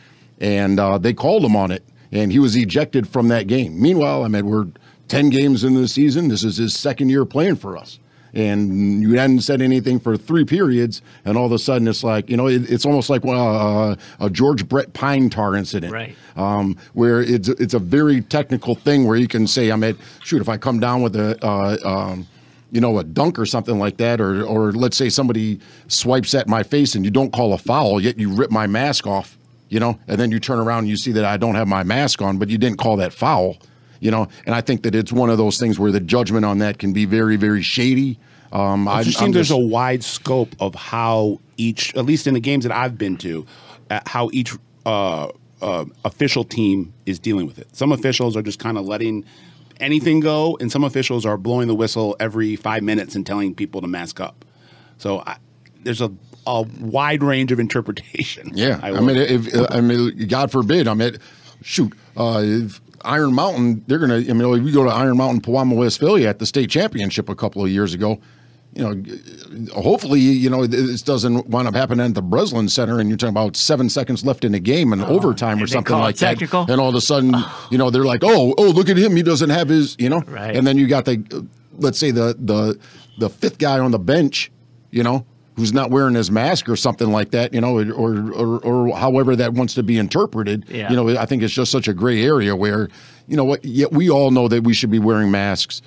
and uh, they called him on it, and he was ejected from that game. Meanwhile, I mean, we're 10 games in the season. This is his second year playing for us. And you hadn't said anything for three periods, and all of a sudden it's like, you know, it, it's almost like uh, a George Brett Pine tar incident. Right. Um, where it's, it's a very technical thing where you can say, I'm at shoot, if I come down with a, uh, um, you know, a dunk or something like that, or or let's say somebody swipes at my face and you don't call a foul, yet you rip my mask off, you know, and then you turn around and you see that I don't have my mask on, but you didn't call that foul you know, and I think that it's one of those things where the judgment on that can be very, very shady. Um, it just seems there's a wide scope of how each, at least in the games that I've been to, uh, how each uh, uh, official team is dealing with it. Some officials are just kind of letting anything go, and some officials are blowing the whistle every five minutes and telling people to mask up. So I, there's a, a wide range of interpretation. Yeah, I, I mean, if I mean, God forbid, I mean, shoot, uh, if Iron Mountain, they're going to, I mean, we go to Iron Mountain, Pewamo, Westphalia at the state championship a couple of years ago. You know, hopefully, you know, this doesn't wind up happening at the Breslin Center and you're talking about seven seconds left in the game and oh, overtime or something like technical. that. And all of a sudden, you know, they're like, oh, oh, look at him. He doesn't have his, you know, right. and then you got the, let's say the, the, the fifth guy on the bench, you know, who's not wearing his mask or something like that, you know, or or, or however that wants to be interpreted. Yeah. You know, I think it's just such a gray area where, you know, what yet we all know that we should be wearing masks.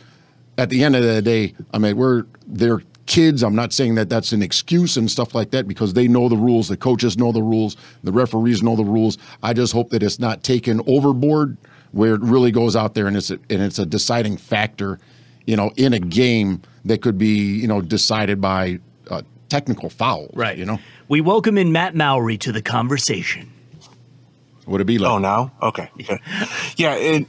At the end of the day, I mean, we're they're kids. I'm not saying that that's an excuse and stuff like that because they know the rules. The coaches know the rules. The referees know the rules. I just hope that it's not taken overboard where it really goes out there and it's a, and it's a deciding factor, you know, in a game that could be you know decided by technical foul. Right. You know? We welcome in Matt Mowry to the conversation. Would it be like? Oh, now? Okay. okay. Yeah, it,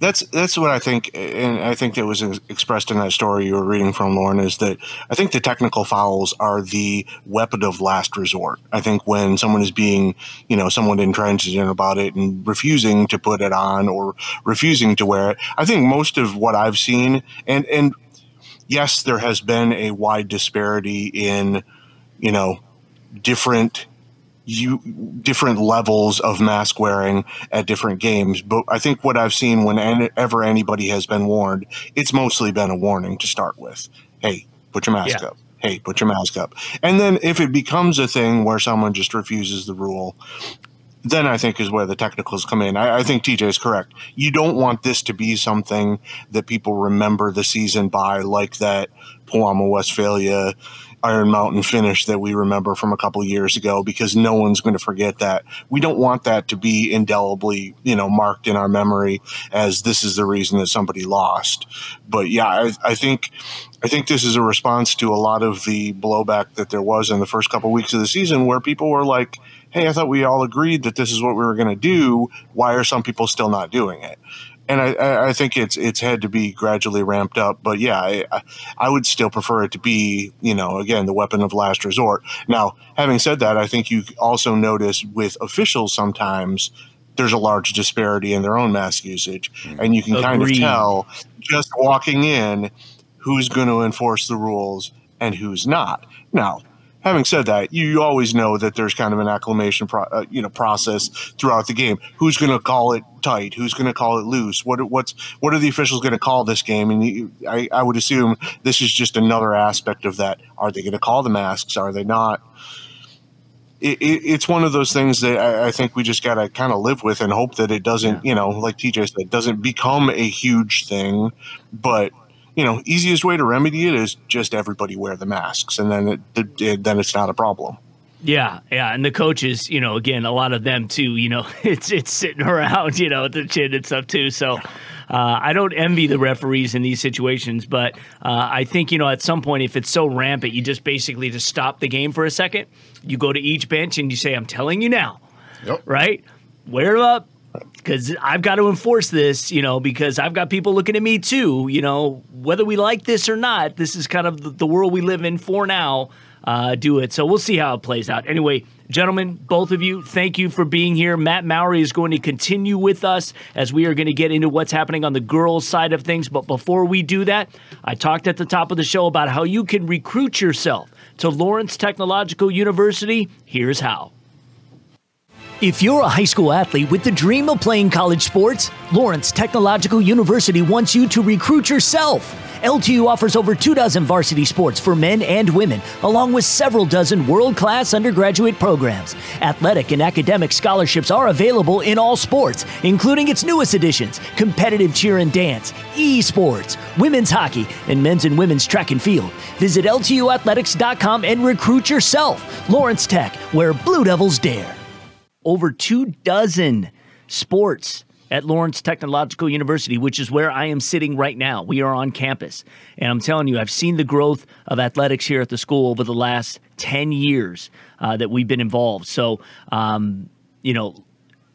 that's that's what I think, and I think that was expressed in that story you were reading from, Lorne, is that I think the technical fouls are the weapon of last resort. I think when someone is being, you know, someone intransigent about it and refusing to put it on or refusing to wear it, I think most of what I've seen, and and yes, there has been a wide disparity in, you know, different you different levels of mask wearing at different games. But I think what I've seen whenever anybody has been warned, it's mostly been a warning to start with. Hey, put your mask yeah. up. Hey, put your mask up. And then if it becomes a thing where someone just refuses the rule, then I think is where the technicals come in. I, I, think TJ is correct. You don't want this to be something that people remember the season by, like that Pewamo Westphalia Iron Mountain finish that we remember from a couple years ago, because no one's going to forget that. We don't want that to be indelibly, you know, marked in our memory as this is the reason that somebody lost. But yeah, I, I think. I think this is a response to a lot of the blowback that there was in the first couple weeks of the season where people were like, hey, I thought we all agreed that this is what we were going to do. Why are some people still not doing it? And I, I think it's it's had to be gradually ramped up, but yeah, I, I would still prefer it to be, you know, again the weapon of last resort. Now, having said that, I think you also notice with officials sometimes there's a large disparity in their own mask usage, mm-hmm. and you can Agreed. kind of tell just walking in who's going to enforce the rules and who's not. Now, having said that, you always know that there's kind of an acclimation, pro, uh, you know, process throughout the game. Who's going to call it tight? Who's going to call it loose? What what's what are the officials going to call this game? And you, I, I would assume this is just another aspect of that. Are they going to call the masks? Are they not? It, it, it's one of those things that I, I think we just got to kind of live with and hope that it doesn't, you know, like TJ said, doesn't become a huge thing. But you know, easiest way to remedy it is just everybody wear the masks, and then it, it then it's not a problem. Yeah, yeah, and the coaches, you know, again, a lot of them too. You know, it's it's sitting around, you know, at the chin and stuff too. So, uh, I don't envy the referees in these situations, but uh, I think you know at some point, if it's so rampant, you just basically just stop the game for a second. You go to each bench and you say, "I'm telling you now, Yep. right? Wear up." Because I've got to enforce this, you know, because I've got people looking at me too, you know, whether we like this or not, this is kind of the, world we live in for now uh, do it. So we'll see how it plays out. Anyway, gentlemen, both of you, thank you for being here. Matt Mowry is going to continue with us as we are going to get into what's happening on the girls' side of things. But before we do that, I talked at the top of the show about how you can recruit yourself to Lawrence Technological University. Here's how. If you're a high school athlete with the dream of playing college sports, Lawrence Technological University wants you to recruit yourself. LTU offers over two dozen varsity sports for men and women, along with several dozen world class undergraduate programs. Athletic and academic scholarships are available in all sports, including its newest additions competitive cheer and dance, esports, women's hockey, and men's and women's track and field. Visit LTUathletics.com and recruit yourself. Lawrence Tech, where Blue Devils dare over two dozen sports at Lawrence Technological University, which is where I am sitting right now. We are on campus. And I'm telling you, I've seen the growth of athletics here at the school over the last 10 years uh, that we've been involved. So, um, you know,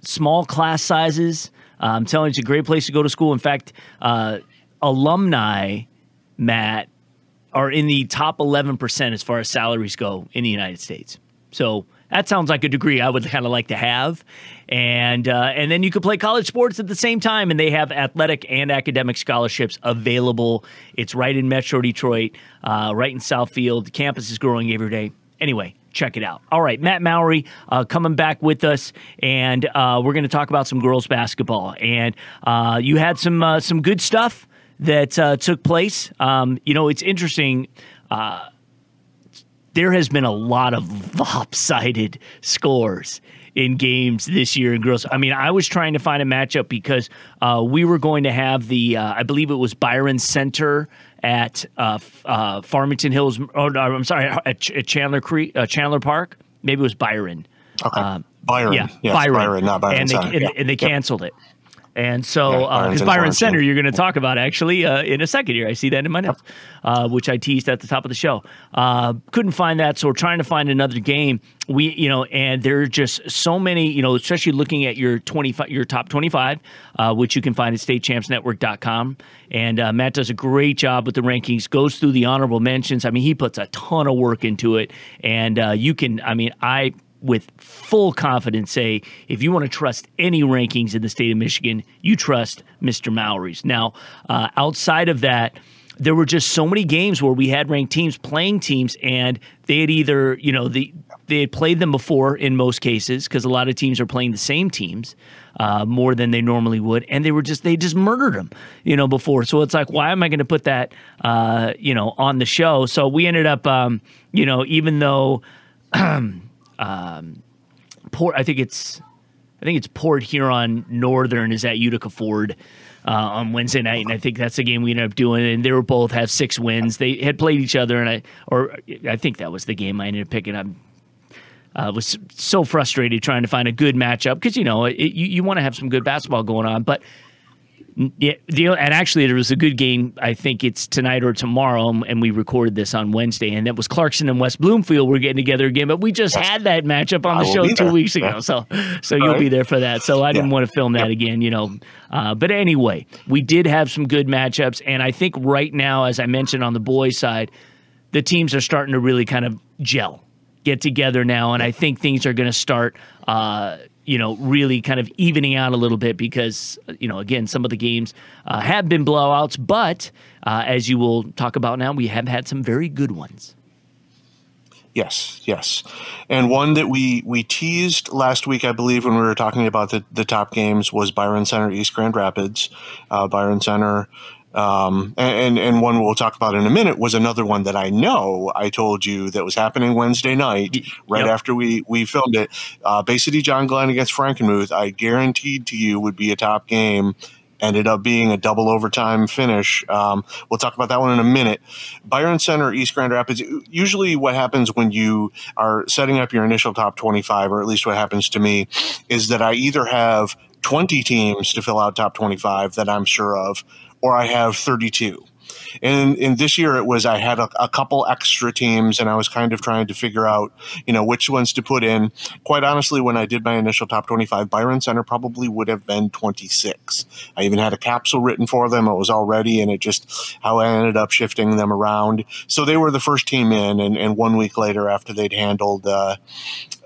small class sizes. Uh, I'm telling you, it's a great place to go to school. In fact, uh, alumni, Matt, are in the top 11% as far as salaries go in the United States. So, that sounds like a degree I would kind of like to have, and uh, and then you could play college sports at the same time, and they have athletic and academic scholarships available. It's right in Metro Detroit, uh, right in Southfield. The campus is growing every day. Anyway, check it out. All right, Matt Mowry uh, coming back with us, and uh, we're going to talk about some girls basketball. And uh, you had some uh, some good stuff that uh, took place. Um, you know, it's interesting. Uh, there has been a lot of lopsided scores in games this year in girls. I mean, I was trying to find a matchup because uh, we were going to have the, uh, I believe it was Byron Center at uh, uh Farmington Hills. Oh, no, I'm sorry, at, Ch- at Chandler Creek, uh, Chandler Park. Maybe it was Byron. Okay. Um, Byron. yeah, Yes, Byron. Byron, not Byron and they, Center. and, Yeah. and they Yep. canceled it. And so, because Byron's Byron Center, you're going to talk about actually uh, in a second here. I see that in my notes, uh, which I teased at the top of the show. Uh, couldn't find that, so we're trying to find another game. We, you know, and there are just so many, you know, especially looking at your 25, your top 25, uh, which you can find at statechampsnetwork.com. And uh, Matt does a great job with the rankings, goes through the honorable mentions. I mean, he puts a ton of work into it. And uh, you can, I mean, I, with full confidence say if you want to trust any rankings in the state of Michigan, you trust Mr. Mowry's. Now, uh, outside of that, there were just so many games where we had ranked teams playing teams, and they had either, you know, the they had played them before in most cases because a lot of teams are playing the same teams uh, more than they normally would, and they were just they just murdered them, you know, before. So it's like, why am I going to put that, uh, you know, on the show? So we ended up, um, you know, even though. Port. I think it's, I think it's Port Huron Northern is at Utica Ford uh, on Wednesday night, and I think that's the game we ended up doing. And they were both have six wins. They had played each other, and I, or I think that was the game I ended up picking up. Uh, was so frustrated trying to find a good matchup because you know it, you, you want to have some good basketball going on, but yeah, the, and actually, there was a good game. I think it's tonight or tomorrow, and we recorded this on Wednesday. And that was Clarkston and West Bloomfield. We're getting together again, but we just had that matchup on the show two weeks ago. So, so you'll be there for that. So I didn't Yeah. want to film that again, you know. Uh, but anyway, we did have some good matchups, and I think right now, as I mentioned on the boys' side, the teams are starting to really kind of gel, get together now, and I think things are going to start, uh, you know, really kind of evening out a little bit because, you know, again, some of the games uh, have been blowouts, but uh, as you will talk about now, we have had some very good ones. Yes, yes, and one that we we teased last week, I believe, when we were talking about the the top games was Byron Center East Grand Rapids. Uh, Byron Center, um, and and one we'll talk about in a minute was another one that I know I told you that was happening Wednesday night, right Yep. after we we filmed it. Uh, Bay City John Glenn against Frankenmuth. I guaranteed to you would be a top game. ended up being a double overtime finish. Um, we'll talk about that one in a minute. Byron Center, East Grand Rapids. Usually, what happens when you are setting up your initial top 25, or at least what happens to me, is that I either have 20 teams to fill out top 25 that I'm sure of, or I have 32. And in this year, it was I had a, a, couple extra teams, and I was kind of trying to figure out, you know, which ones to put in. Quite honestly, when I did my initial top 25, Byron Center probably would have been 26. I even had a capsule written for them. It was all ready, and it just how I ended up shifting them around. So they were the first team in, and, and one week later, after they'd handled uh,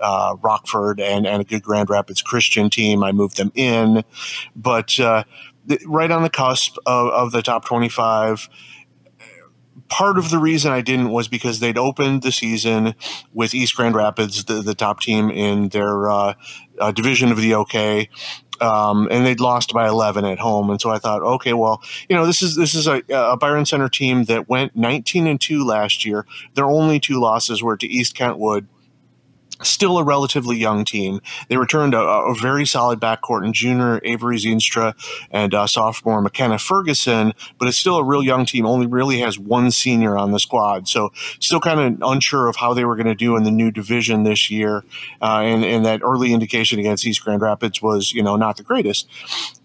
uh, Rockford and, and a good Grand Rapids Christian team, I moved them in. But uh, right on the cusp of, of the top 25 part of the reason I didn't was because they'd opened the season with East Grand Rapids, the, the top team in their uh, uh, division of the OK. Um, and they'd lost by 11 at home. And so I thought, okay, well, you know, this is this is a, a Byron Center team that went 19 and 2 last year. Their only two losses were to East Kentwood still a relatively young team. They returned a, a very solid backcourt in junior Avery Zeenstra and uh, sophomore McKenna Ferguson, but it's still a real young team. Only really has one senior on the squad, so still kind of unsure of how they were going to do in the new division this year. Uh, and, and that early indication against East Grand Rapids was, you know, not the greatest.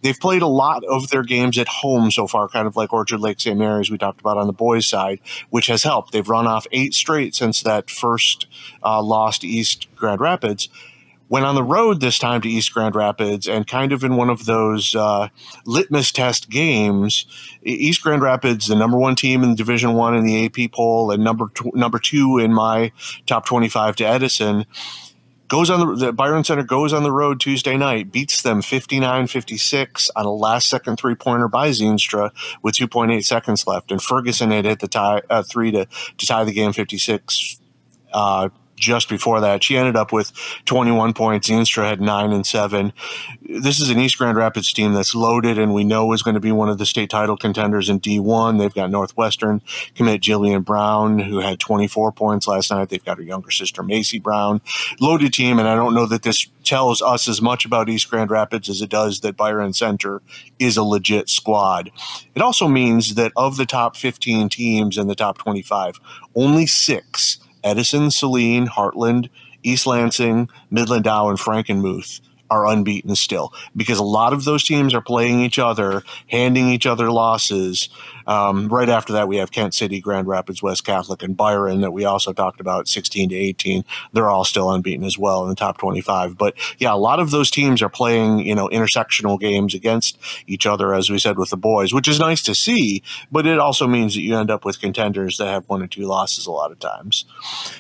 They've played a lot of their games at home so far, kind of like Orchard Lake St. Mary's we talked about on the boys' side, which has helped. They've run off eight straight since that first uh, lost East Grand Rapids. Went on the road this time to East Grand Rapids and kind of in one of those uh, litmus test games. East Grand Rapids, the number one team in Division One in the AP poll, and number tw- number two in my top twenty-five to Edison goes on the, the, Byron Center goes on the road Tuesday night, beats them 59-56 on a last second three pointer by Zeenstra with 2.8 seconds left, and Ferguson had hit the tie uh, three to to tie the game 56. Uh, just before that. She ended up with 21 points. Zeenstra had nine and seven. This is an East Grand Rapids team that's loaded and we know is going to be one of the state title contenders in D1. They've got Northwestern commit Jillian Brown, who had 24 points last night. They've got her younger sister, Macy Brown. Loaded team, and I don't know that this tells us as much about East Grand Rapids as it does that Byron Center is a legit squad. It also means that of the top 15 teams in the top 25, only six Edison, Saline, Hartland, East Lansing, Midland Dow, and Frankenmuth are unbeaten still because a lot of those teams are playing each other, handing each other losses. Um, right after that, we have Kent City, Grand Rapids, West Catholic, and Byron that we also talked about, 16 to 18. They're all still unbeaten as well in the top 25. But yeah, a lot of those teams are playing, you know, intersectional games against each other, as we said with the boys, which is nice to see. But it also means that you end up with contenders that have one or two losses a lot of times.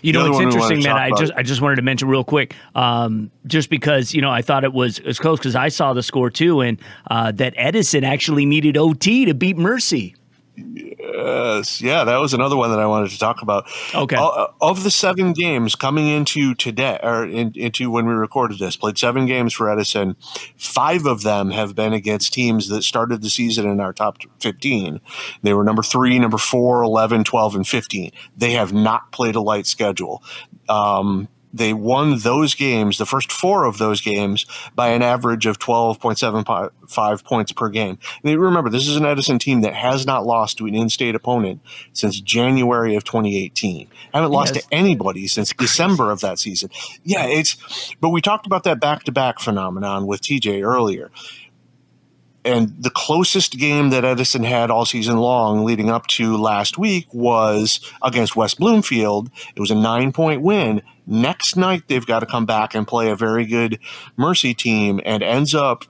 You know, it's interesting, man. I just I just wanted to mention real quick, um, just because you know I thought it was as close because I saw the score too, and uh, that Edison actually needed OT to beat Mercy. Yes, yeah, that was another one that I wanted to talk about. Okay, of the seven games coming into today or in, into when we recorded this, played seven games for Edison. Five of them have been against teams that started the season in our top 15. They were number three, number four, 11, 12, and 15. They have not played a light schedule. Um, they won those games, the first four of those games, by an average of 12.75 points per game. And remember, this is an Edison team that has not lost to an in state opponent since January of 2018. Haven't lost yes. to anybody since December of that season. Yeah, it's, but we talked about that back to back phenomenon with TJ earlier and the closest game that Edison had all season long leading up to last week was against West Bloomfield. It was a nine point win. Next night, they've got to come back and play a very good Mercy team and ends up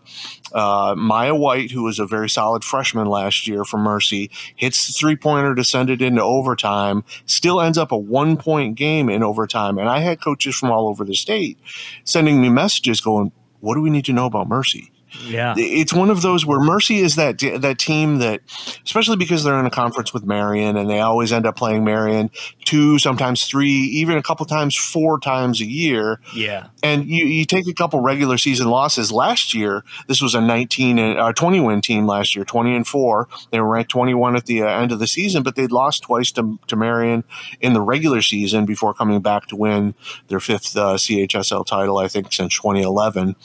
uh, Maya White, who was a very solid freshman last year for Mercy, hits the three pointer to send it into overtime, still ends up a one point game in overtime. And I had coaches from all over the state sending me messages going, What do we need to know about Mercy? Yeah, it's one of those where Mercy is that that team that, especially because they're in a conference with Marian and they always end up playing Marian two, sometimes three, even a couple times four times a year. Yeah, and you, you take a couple regular season losses. Last year, this was a 19 and uh, 20 win team. Last year, 20 and four. They were ranked 21 at the uh, end of the season, but they'd lost twice to to Marian in the regular season before coming back to win their fifth uh, CHSL title. I think since 2011,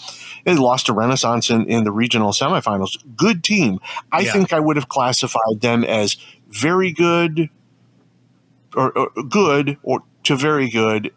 they lost to Renaissance in in, in the regional semifinals. Good team. I Yeah. think I would have classified them as very good or, or good or to very good.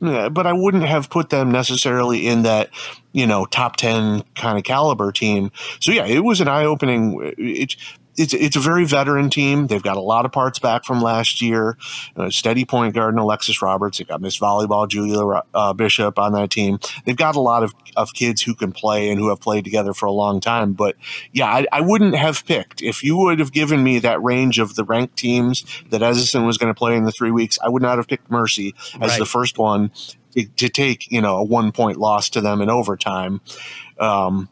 Eh, but I wouldn't have put them necessarily in that, you know, top 10 kind of caliber team. So, yeah, it was an eye opening. Eh, it, it's, it's a very veteran team. They've got a lot of parts back from last year. Uh, steady point guard and Alexis Roberts. They've got Miss Volleyball Julia uh, Bishop on that team. They've got a lot of, of kids who can play and who have played together for a long time. But yeah, I, I wouldn't have picked if you would have given me that range of the ranked teams that Edison was going to play in the three weeks. I would not have picked Mercy as Right. the first one to, to take, you know, a one point loss to them in overtime. Um,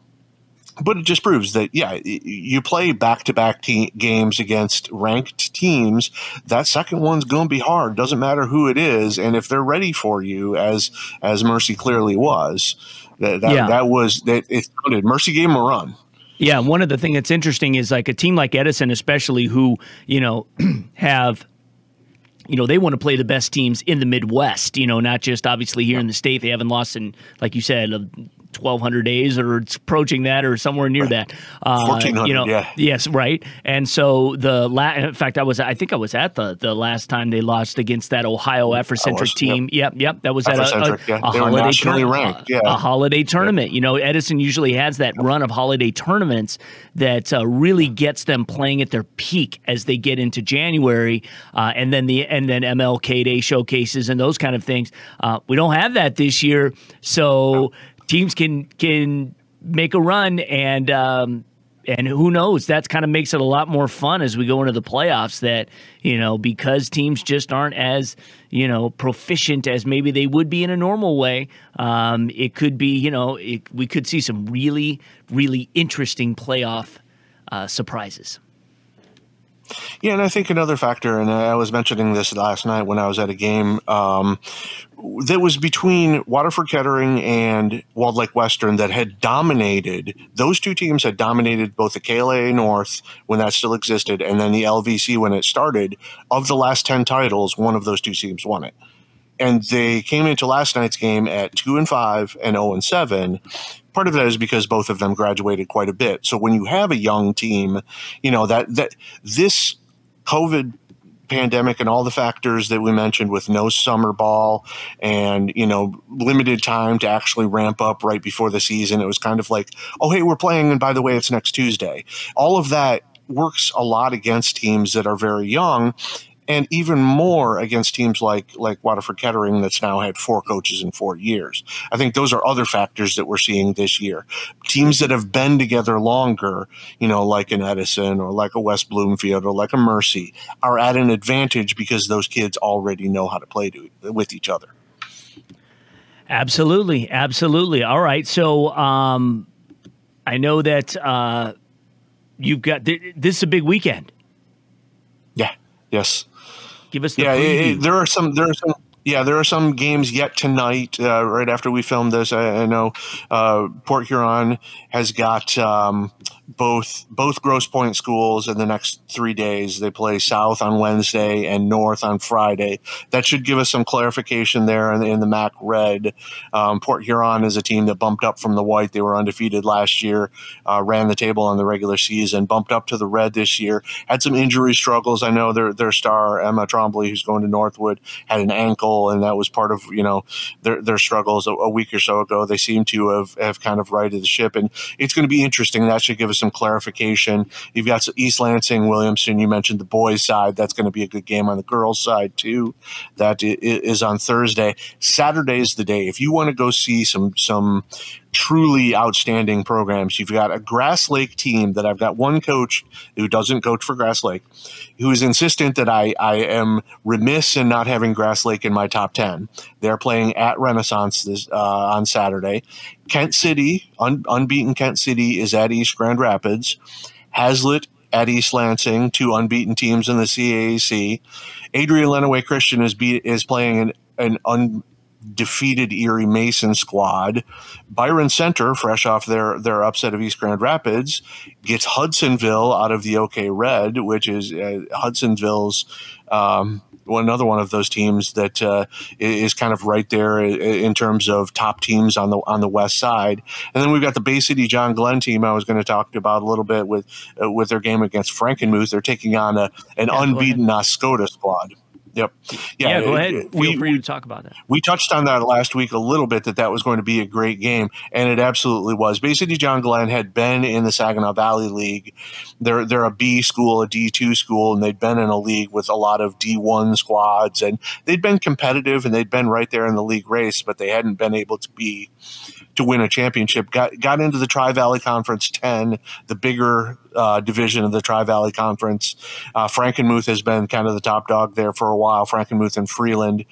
but it just proves that yeah, you play back to back games against ranked teams. That second one's going to be hard. Doesn't matter who it is, and if they're ready for you, as as Mercy clearly was, that that, Yeah. that was that it sounded Mercy gave 'em a run. Yeah, one of the thing that's interesting is like a team like Edison, especially who you know have. You know, they want to play the best teams in the Midwest, you know, not just obviously here in the state. They haven't lost in, like you said, 1,200 days or it's approaching that or somewhere near that. Uh, 1,400, you know, yeah. Yes, right. And so the la- in fact, I was I think I was at the the last time they lost against that Ohio Africentric team. Yep, yep. That was at a, a, yeah. a holiday nationally tourna- ranked, yeah. a holiday tournament. You know, Edison usually has that run of holiday tournaments that uh, really gets them playing at their peak as they get into January, uh, and then the and then MLK Day showcases and those kind of things. Uh, we don't have that this year, so teams can can make a run and. Um, and who knows? That kind of makes it a lot more fun as we go into the playoffs. That you know, because teams just aren't as you know proficient as maybe they would be in a normal way. Um, it could be you know it, we could see some really really interesting playoff uh, surprises. Yeah, and I think another factor, and I was mentioning this last night when I was at a game um, that was between Waterford Kettering and Walled Lake Western that had dominated. Those two teams had dominated both the KLA North when that still existed, and then the LVC when it started. Of the last ten titles, one of those two teams won it and they came into last night's game at two and five and zero and seven. Part of that is because both of them graduated quite a bit. So when you have a young team, you know that that this COVID pandemic and all the factors that we mentioned with no summer ball and you know limited time to actually ramp up right before the season. It was kind of like oh hey we're playing and by the way it's next tuesday. All of that works a lot against teams that are very young and even more against teams like like Waterford Kettering that's now had four coaches in four years. I think those are other factors that we're seeing this year. Teams that have been together longer, you know, like an Edison or like a West Bloomfield or like a Mercy, are at an advantage because those kids already know how to play to, with each other. Absolutely, absolutely. All right, so um, I know that uh, you've got th- this is a big weekend. Yeah. Yes. Give us the yeah, it- it- there are some. There are some. Yeah, there are some games yet tonight. Uh, right after we film this, I, I know uh, Port Huron has got um, both both Grosse Pointe schools in the next three days. They play South on Wednesday and North on Friday. That should give us some clarification there in, in the MAC Red. Um, Port Huron is a team that bumped up from the white. They were undefeated last year, uh, ran the table on the regular season, bumped up to the red this year. Had some injury struggles. I know their their star Emma Trombley, who's going to Northwood, had an ankle, and that was part of you know their their struggles a, a week or so ago. They seem to have have kind of righted the ship, and it's going to be interesting. That should give us some clarification. You've got East Lansing, Williamston. You mentioned the boys' side. That's going to be a good game on the girls' side too. That is on Thursday. Saturday is the day. If you want to go see some some truly outstanding programs. You've got a Grass Lake team that I've got one coach who doesn't coach for Grass Lake, who is insistent that I, I am remiss in not having Grass Lake in my top 10. They're playing at Renaissance this, uh, on Saturday. Kent City, un, unbeaten Kent City, is at East Grand Rapids. Haslett at East Lansing, two unbeaten teams in the CAAC. Adrian Lenawee Christian is, be, is playing an, an un, defeated Erie Mason squad. Byron Center, fresh off their their upset of East Grand Rapids, gets Hudsonville out of the OK Red, which is uh, Hudsonville's. Um, another one of those teams that uh, is kind of right there in terms of top teams on the on the west side. And then we've got the Bay City John Glenn team. I was going to talk about a little bit with uh, with their game against Frankenmuth. They're taking on a, an yeah, unbeaten Oscoda squad. Yep. Yeah, yeah go ahead. Feel we, free to talk about that. We touched on that last week a little bit that that was going to be a great game, and it absolutely was. Basically, John Glenn had been in the Saginaw Valley League. They're they're a B school, a D two school, and they'd been in a league with a lot of D one squads, and they'd been competitive and they'd been right there in the league race, but they hadn't been able to be to win a championship. Got got into the Tri Valley Conference ten, the bigger uh, division of the Tri Valley Conference. Uh, Frankenmuth has been kind of the top dog there for a while. Frankenmuth and Freeland.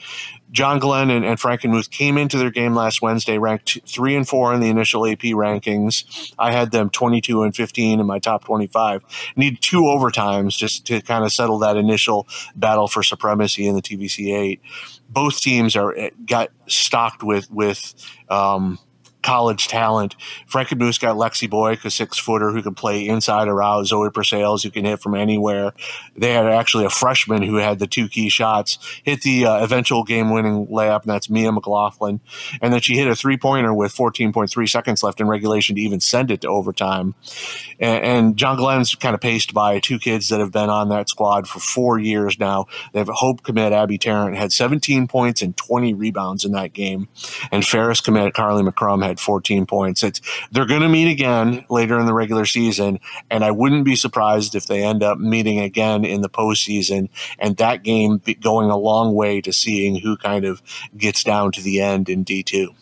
John Glenn and, and Frankenmuth came into their game last Wednesday ranked three and four in the initial AP rankings. I had them 22 and 15 in my top 25. Need two overtimes just to kind of settle that initial battle for supremacy in the TVC eight. Both teams are got stocked with with um, college talent. Frankenmuth got Lexi Boy, a six footer who can play inside or out. Zoe Persales, who can hit from anywhere. They had actually a freshman who had the two key shots, hit the uh, eventual game winning layup, and that's Mia McLaughlin. And then she hit a three pointer with 14.3 seconds left in regulation to even send it to overtime. And, and John Glenn's kind of paced by two kids that have been on that squad for four years now. They have Hope commit, Abby Tarrant, had 17 points and 20 rebounds in that game. And Ferris commit, Carly McCrum, had 14 points. It's they're going to meet again later in the regular season, and I wouldn't be surprised if they end up meeting again in the postseason, and that game going a long way to seeing who kind of gets down to the end in D two.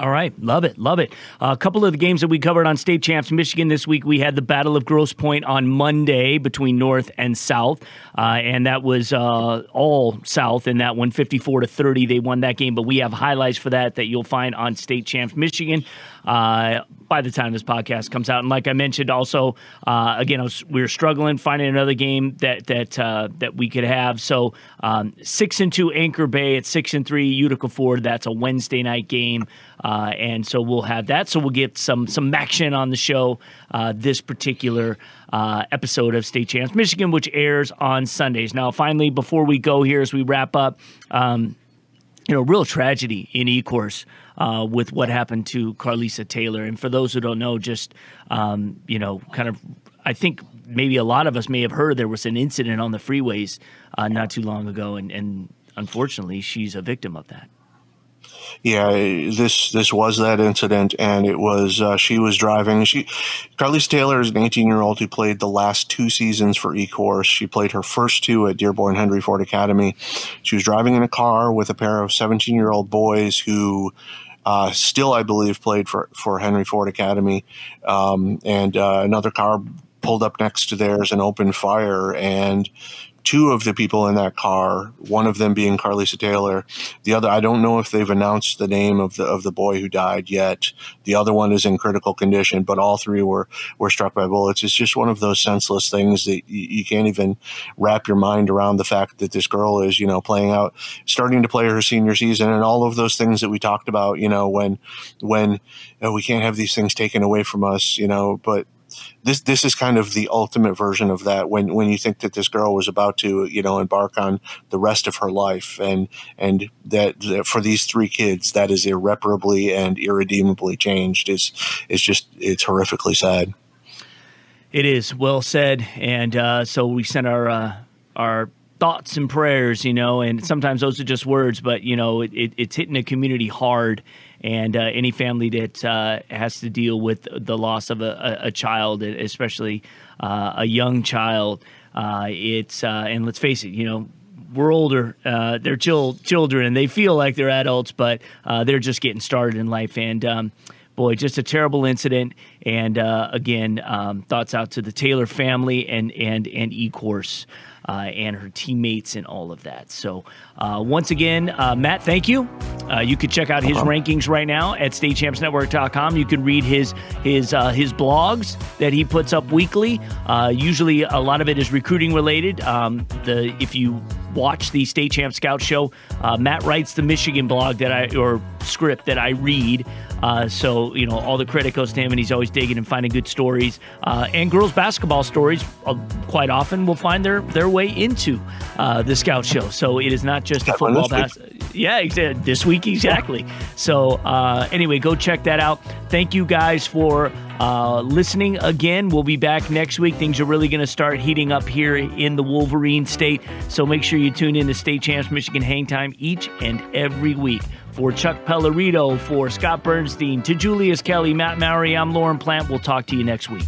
All right, love it, love it. Uh, a couple of the games that we covered on State Champs Michigan this week, we had the Battle of Grosse Pointe on Monday between North and South, uh, and that was uh, all South in that one, 54 to 30. They won that game, but we have highlights for that that you'll find on State Champs Michigan uh, by the time this podcast comes out. And like I mentioned, also uh, again, was, we were struggling finding another game that that uh, that we could have. So um, six and two Anchor Bay at six and three Utica Ford. That's a Wednesday night game, uh, and so we'll have that. So we'll get some some action on the show uh, this particular. Uh, episode of State Champs Michigan, which airs on Sundays. Now, finally, before we go here, as we wrap up, um, you know, real tragedy in Ecorse uh, with what happened to Carlisa Taylor. And for those who don't know, just um, you know, kind of, I think maybe a lot of us may have heard there was an incident on the freeways uh, not too long ago, and, and unfortunately, she's a victim of that. Yeah, this this was that incident, and it was uh, she was driving. She Carlisa Taylor is an 18 year old who played the last two seasons for Ecorse. She played her first two at Dearborn Henry Ford Academy. She was driving in a car with a pair of 17 year old boys who uh, still, I believe, played for, for Henry Ford Academy. Um, and uh, another car pulled up next to theirs and opened fire. And two of the people in that car, one of them being Carlisa Taylor, the other I don't know if they've announced the name of the of the boy who died yet. The other one is in critical condition, but all three were were struck by bullets. It's just one of those senseless things that you, you can't even wrap your mind around the fact that this girl is, you know, playing out starting to play her senior season and all of those things that we talked about, you know, when when you know, we can't have these things taken away from us, you know, but this this is kind of the ultimate version of that when when you think that this girl was about to you know embark on the rest of her life and and that, that for these three kids that is irreparably and irredeemably changed. Is is just it's horrifically sad. It is. Well said. And uh, so we send our uh, our thoughts and prayers you know and sometimes those are just words but you know it, it, it's hitting the community hard and uh, any family that uh, has to deal with the loss of a, a child, especially uh, a young child, uh, it's uh, and let's face it, you know. We're older; uh, they're chil- children, and they feel like they're adults, but they're just getting started in life. And um, boy, just a terrible incident. And again, um, thoughts out to the Taylor family and and and Ecorse uh, and her teammates and all of that. So, uh, once again, uh, Matt, thank you. Uh, you could check out his rankings right now at statechampsnetwork.com. You can read his his uh, his blogs that he puts up weekly. Uh, usually, a lot of it is recruiting related. Um, the if you watch the State Champ Scout Show, uh, Matt writes the Michigan blog that I or script that I read. Uh, so you know all the credit goes to him, and he's always digging and finding good stories. Uh, and girls basketball stories uh, quite often will find their their way into uh, the Scout Show. So it is not just a football pass. Yeah, exa- this week exactly. So uh, anyway, go check that out. Thank you guys for uh, listening again. We'll be back next week. Things are really going to start heating up here in the Wolverine State. So make sure you tune in to State Champs Michigan Hang Time each and every week. For Chuck Pellerito, for Scott Bernstein, to Julius Kelly, Matt Mowry, I'm Lorne Plant. We'll talk to you next week.